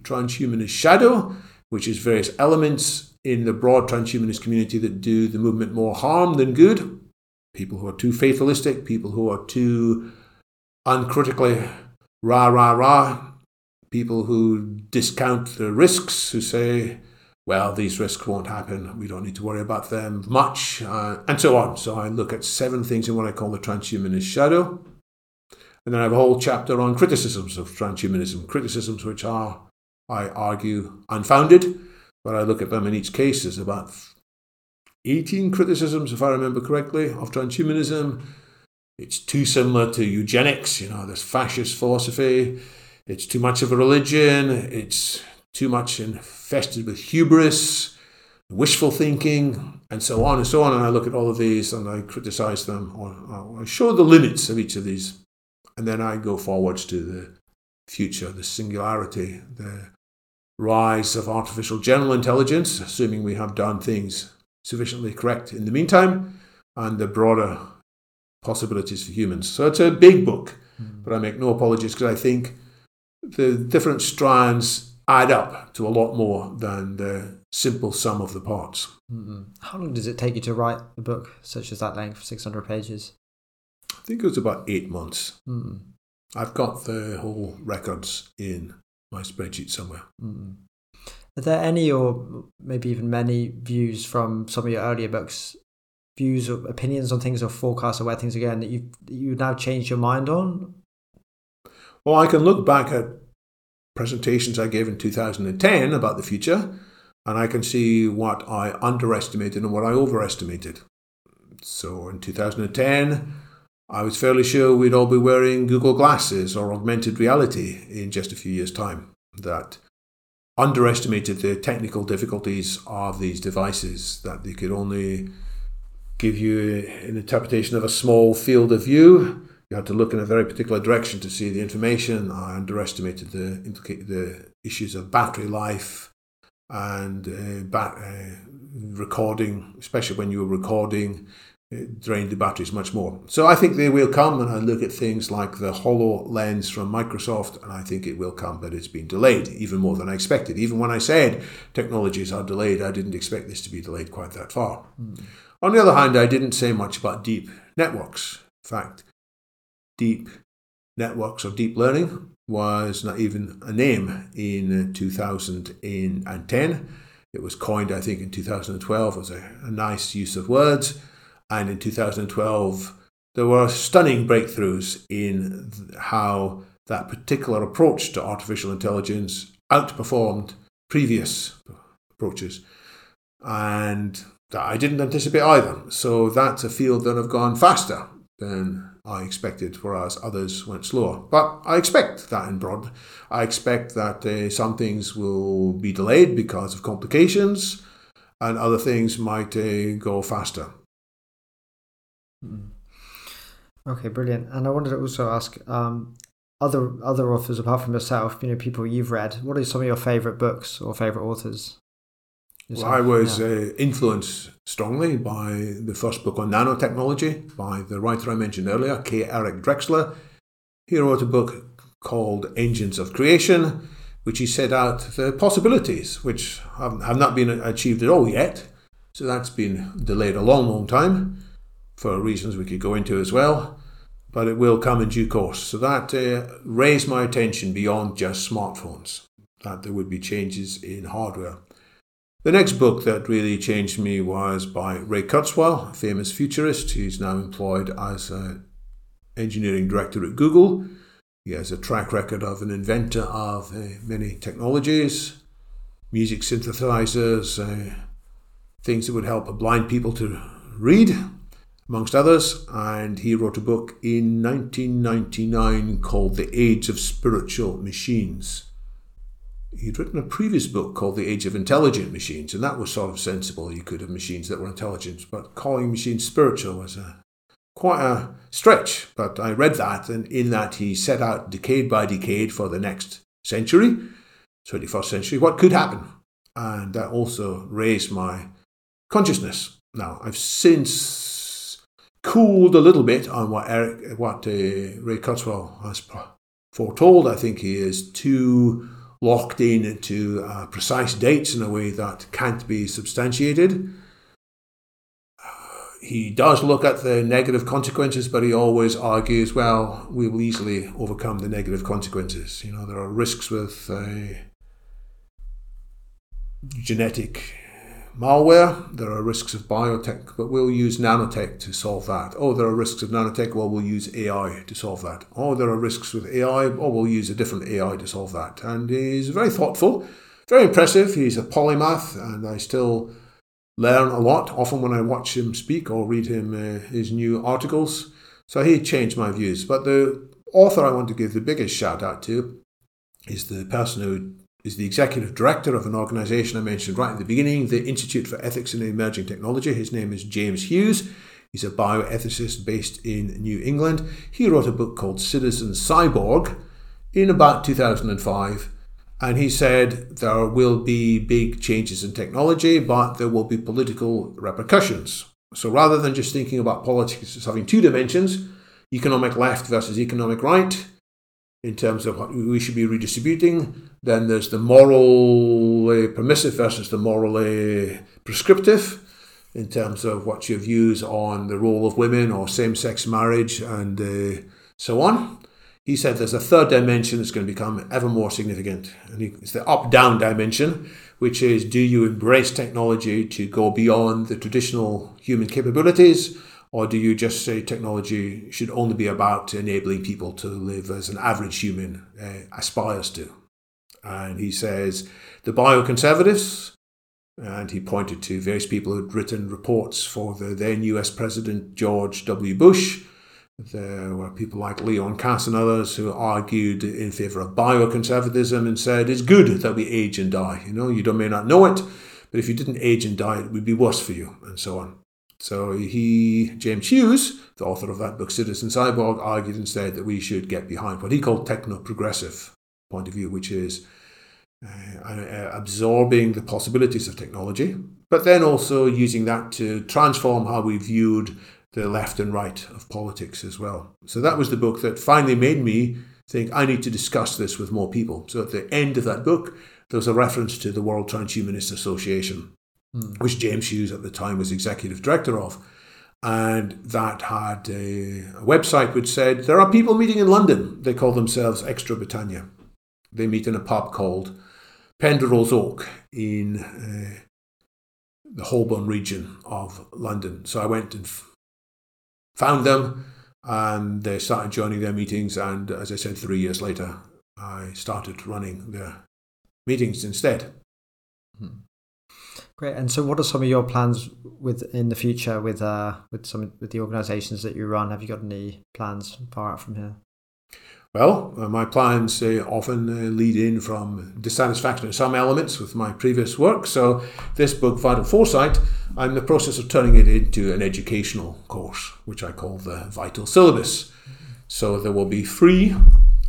[SPEAKER 2] transhumanist shadow, which is various elements in the broad transhumanist community that do the movement more harm than good. People who are too fatalistic, people who are too uncritically rah, rah, rah, people who discount the risks, who say, well, these risks won't happen. We don't need to worry about them much, uh, and so on. So I look at seven things in what I call the transhumanist shadow. And then I have a whole chapter on criticisms of transhumanism, criticisms which are I argue, unfounded, but I look at them in each case. There's about 18 criticisms, if I remember correctly, of transhumanism. It's too similar to eugenics, you know, this fascist philosophy. It's too much of a religion. It's too much infested with hubris, wishful thinking, and so on and so on. And I look at all of these and I criticize them, or I show the limits of each of these. And then I go forwards to the future, the singularity, the rise of artificial general intelligence, assuming we have done things sufficiently correct in the meantime, and the broader possibilities for humans. So it's a big book, mm. but I make no apologies because I think the different strands add up to a lot more than the simple sum of the parts.
[SPEAKER 1] Mm-hmm. How long does it take you to write a book such as that length, 600 pages?
[SPEAKER 2] I think it was about eight months.
[SPEAKER 1] Mm.
[SPEAKER 2] I've got the whole records in my spreadsheet somewhere.
[SPEAKER 1] Mm. Are there any, or maybe even many, views from some of your earlier books, views or opinions on things or forecasts or where things are going that you you now changed your mind on?
[SPEAKER 2] Well, I can look back at presentations I gave in 2010 about the future, and I can see what I underestimated and what I overestimated. So in 2010, I was fairly sure we'd all be wearing Google Glasses or augmented reality in just a few years' time. That underestimated the technical difficulties of these devices, that they could only give you an interpretation of a small field of view. You had to look in a very particular direction to see the information. I underestimated the, the issues of battery life and uh, uh, recording, especially when you were recording it drained the batteries much more. So I think they will come, and I look at things like the HoloLens from Microsoft, and I think it will come, but it's been delayed even more than I expected. Even when I said technologies are delayed, I didn't expect this to be delayed quite that far. Mm. On the other hand, I didn't say much about deep networks. In fact, deep networks or deep learning was not even a name in 2010. It was coined, I think, in 2012 as a, a nice use of words And in 2012, there were stunning breakthroughs in how that particular approach to artificial intelligence outperformed previous approaches. And that I didn't anticipate either. So that's a field that have gone faster than I expected, whereas others went slower. But I expect that in broad. I expect that uh, some things will be delayed because of complications, and other things might uh, go faster.
[SPEAKER 1] Hmm. Okay, brilliant. And I wanted to also ask um, other other authors apart from yourself, you know, people you've read. What are some of your favorite books or favorite authors?
[SPEAKER 2] Well, I was yeah. uh, influenced strongly by the first book on nanotechnology by the writer I mentioned earlier, K. Eric Drexler. He wrote a book called Engines of Creation, which he set out the possibilities, which have, have not been achieved at all yet. So that's been delayed a long, long time for reasons we could go into as well. But it will come in due course. So that uh, raised my attention beyond just smartphones, that there would be changes in hardware. The next book that really changed me was by Ray Kurzweil, a famous futurist. He's now employed as an engineering director at Google. He has a track record of an inventor of uh, many technologies, music synthesizers, uh, things that would help blind people to read, amongst others. And he wrote a book in 1999 called The Age of Spiritual Machines he'd written a previous book called The Age of Intelligent Machines, and that was sort of sensible. You could have machines that were intelligent, but calling machines spiritual was a, quite a stretch. But I read that, and in that he set out decade by decade for the next century, 21st century, what could happen. And that also raised my consciousness. Now, I've since cooled a little bit on what Eric, what uh, Ray Kurzweil has foretold. I think he is too locked in to uh, precise dates in a way that can't be substantiated. Uh, he does look at the negative consequences, but he always argues, well, we will easily overcome the negative consequences. You know, there are risks with uh, genetic malware. There are risks of biotech, but we'll use nanotech to solve that. Oh, there are risks of nanotech. Well, we'll use AI to solve that. Oh, there are risks with AI. Oh, we'll use a different AI to solve that. And he's very thoughtful, very impressive. He's a polymath, and I still learn a lot. Often when I watch him speak or read him uh, his new articles. So he changed my views. But the author I want to give the biggest shout out to is the person who is the executive director of an organization I mentioned right at the beginning, the Institute for Ethics in Emerging Technology. His name is James Hughes. He's a bioethicist based in New England. He wrote a book called Citizen Cyborg in about 2005. And he said there will be big changes in technology, but there will be political repercussions. So rather than just thinking about politics as having two dimensions, economic left versus economic right, in terms of what we should be redistributing. Then there's the morally permissive versus the morally prescriptive in terms of what's your views on the role of women or same sex marriage and uh, so on. He said there's a third dimension that's going to become ever more significant, and it's the up down dimension, which is do you embrace technology to go beyond the traditional human capabilities? Or do you just say technology should only be about enabling people to live as an average human uh, aspires to? And he says the bioconservatives, and he pointed to various people who had written reports for the then US President George W. Bush. There were people like Leon Kass and others who argued in favor of bioconservatism and said it's good that we age and die. You know, you may not know it, but if you didn't age and die, it would be worse for you, and so on. So he, James Hughes, the author of that book, Citizen Cyborg, argued instead that we should get behind what he called techno-progressive point of view, which is uh, uh, absorbing the possibilities of technology, but then also using that to transform how we viewed the left and right of politics as well. So that was the book that finally made me think I need to discuss this with more people. So at the end of that book, there was a reference to the World Transhumanist Association mm. which James Hughes at the time was executive director of. And that had a, a website which said there are people meeting in London. They call themselves Extrobritannia. They meet in a pub called Penderel's Oak in uh, the Holborn region of London. So I went and f- found them and they started joining their meetings. And as I said, three years later, I started running their meetings instead.
[SPEAKER 1] Hmm. Great. And so, what are some of your plans with in the future with uh with some with the organisations that you run? Have you got any plans far out from here?
[SPEAKER 2] Well, uh, my plans uh, often uh, lead in from dissatisfaction in some elements with my previous work. So, this book, Vital Foresight, I'm in the process of turning it into an educational course, which I call the Vital Syllabus. So, there will be free,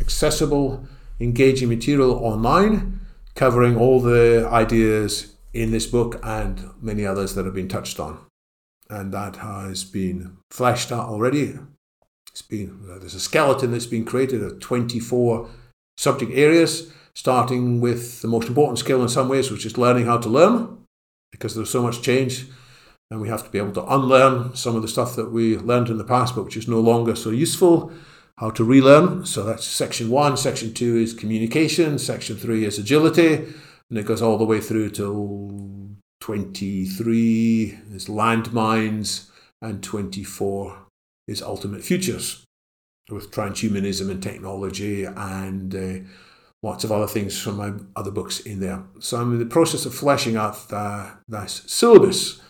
[SPEAKER 2] accessible, engaging material online covering all the ideas in this book and many others that have been touched on. And that has been fleshed out already it's been there's a skeleton that's been created of 24 subject areas, starting with the most important skill in some ways, which is learning how to learn, because there's so much change, and we have to be able to unlearn some of the stuff that we learned in the past, but which is no longer so useful. How to relearn. So that's section one. Section two is communication. Section three is agility, and it goes all the way through to 23 is landmines, and 24 is ultimate futures with transhumanism and technology and uh, lots of other things from my other books in there. So I'm in the process of fleshing out the, this syllabus,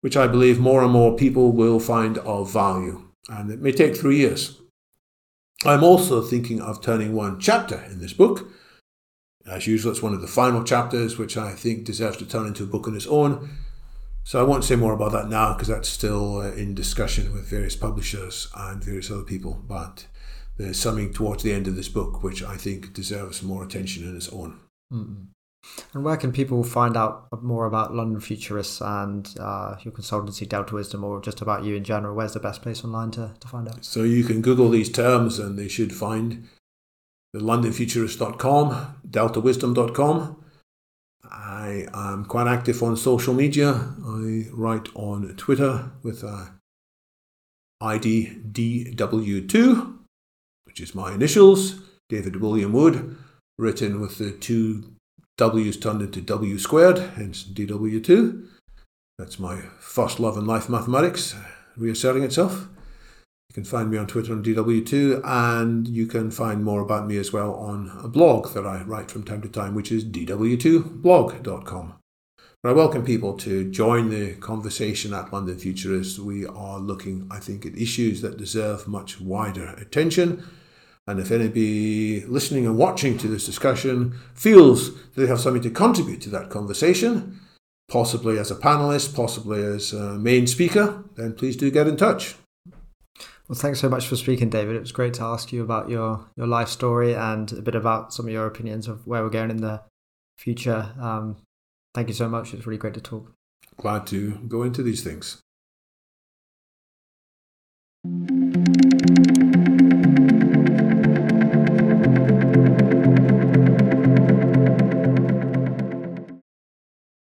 [SPEAKER 2] which I believe more and more people will find of value. And it may take three years. I'm also thinking of turning one chapter in this book. As usual, it's one of the final chapters, which I think deserves to turn into a book on its own so I won't say more about that now because that's still uh, in discussion with various publishers and various other people. But there's something towards the end of this book which I think deserves more attention in its own.
[SPEAKER 1] Mm-hmm. And where can people find out more about London Futurists and uh, your consultancy, Delta Wisdom, or just about you in general? Where's the best place online to, to find out?
[SPEAKER 2] So you can Google these terms and they should find the londonfuturist.com, deltawisdom.com, I am quite active on social media. I write on Twitter with uh, ID DW2, which is my initials, David William Wood, written with the two W's turned into W squared, hence DW2. That's my first love in life mathematics, reasserting itself. You can find me on Twitter on DW2, and you can find more about me as well on a blog that I write from time to time, which is dw2blog.com. But I welcome people to join the conversation at London Futurists. We are looking, I think, at issues that deserve much wider attention. And if anybody listening and watching to this discussion feels they have something to contribute to that conversation, possibly as a panelist, possibly as a main speaker, then please do get in touch.
[SPEAKER 1] Well, thanks so much for speaking, David. It was great to ask you about your, your life story and a bit about some of your opinions of where we're going in the future. Um, thank you so much. It's really great to talk.
[SPEAKER 2] Glad to go into these things.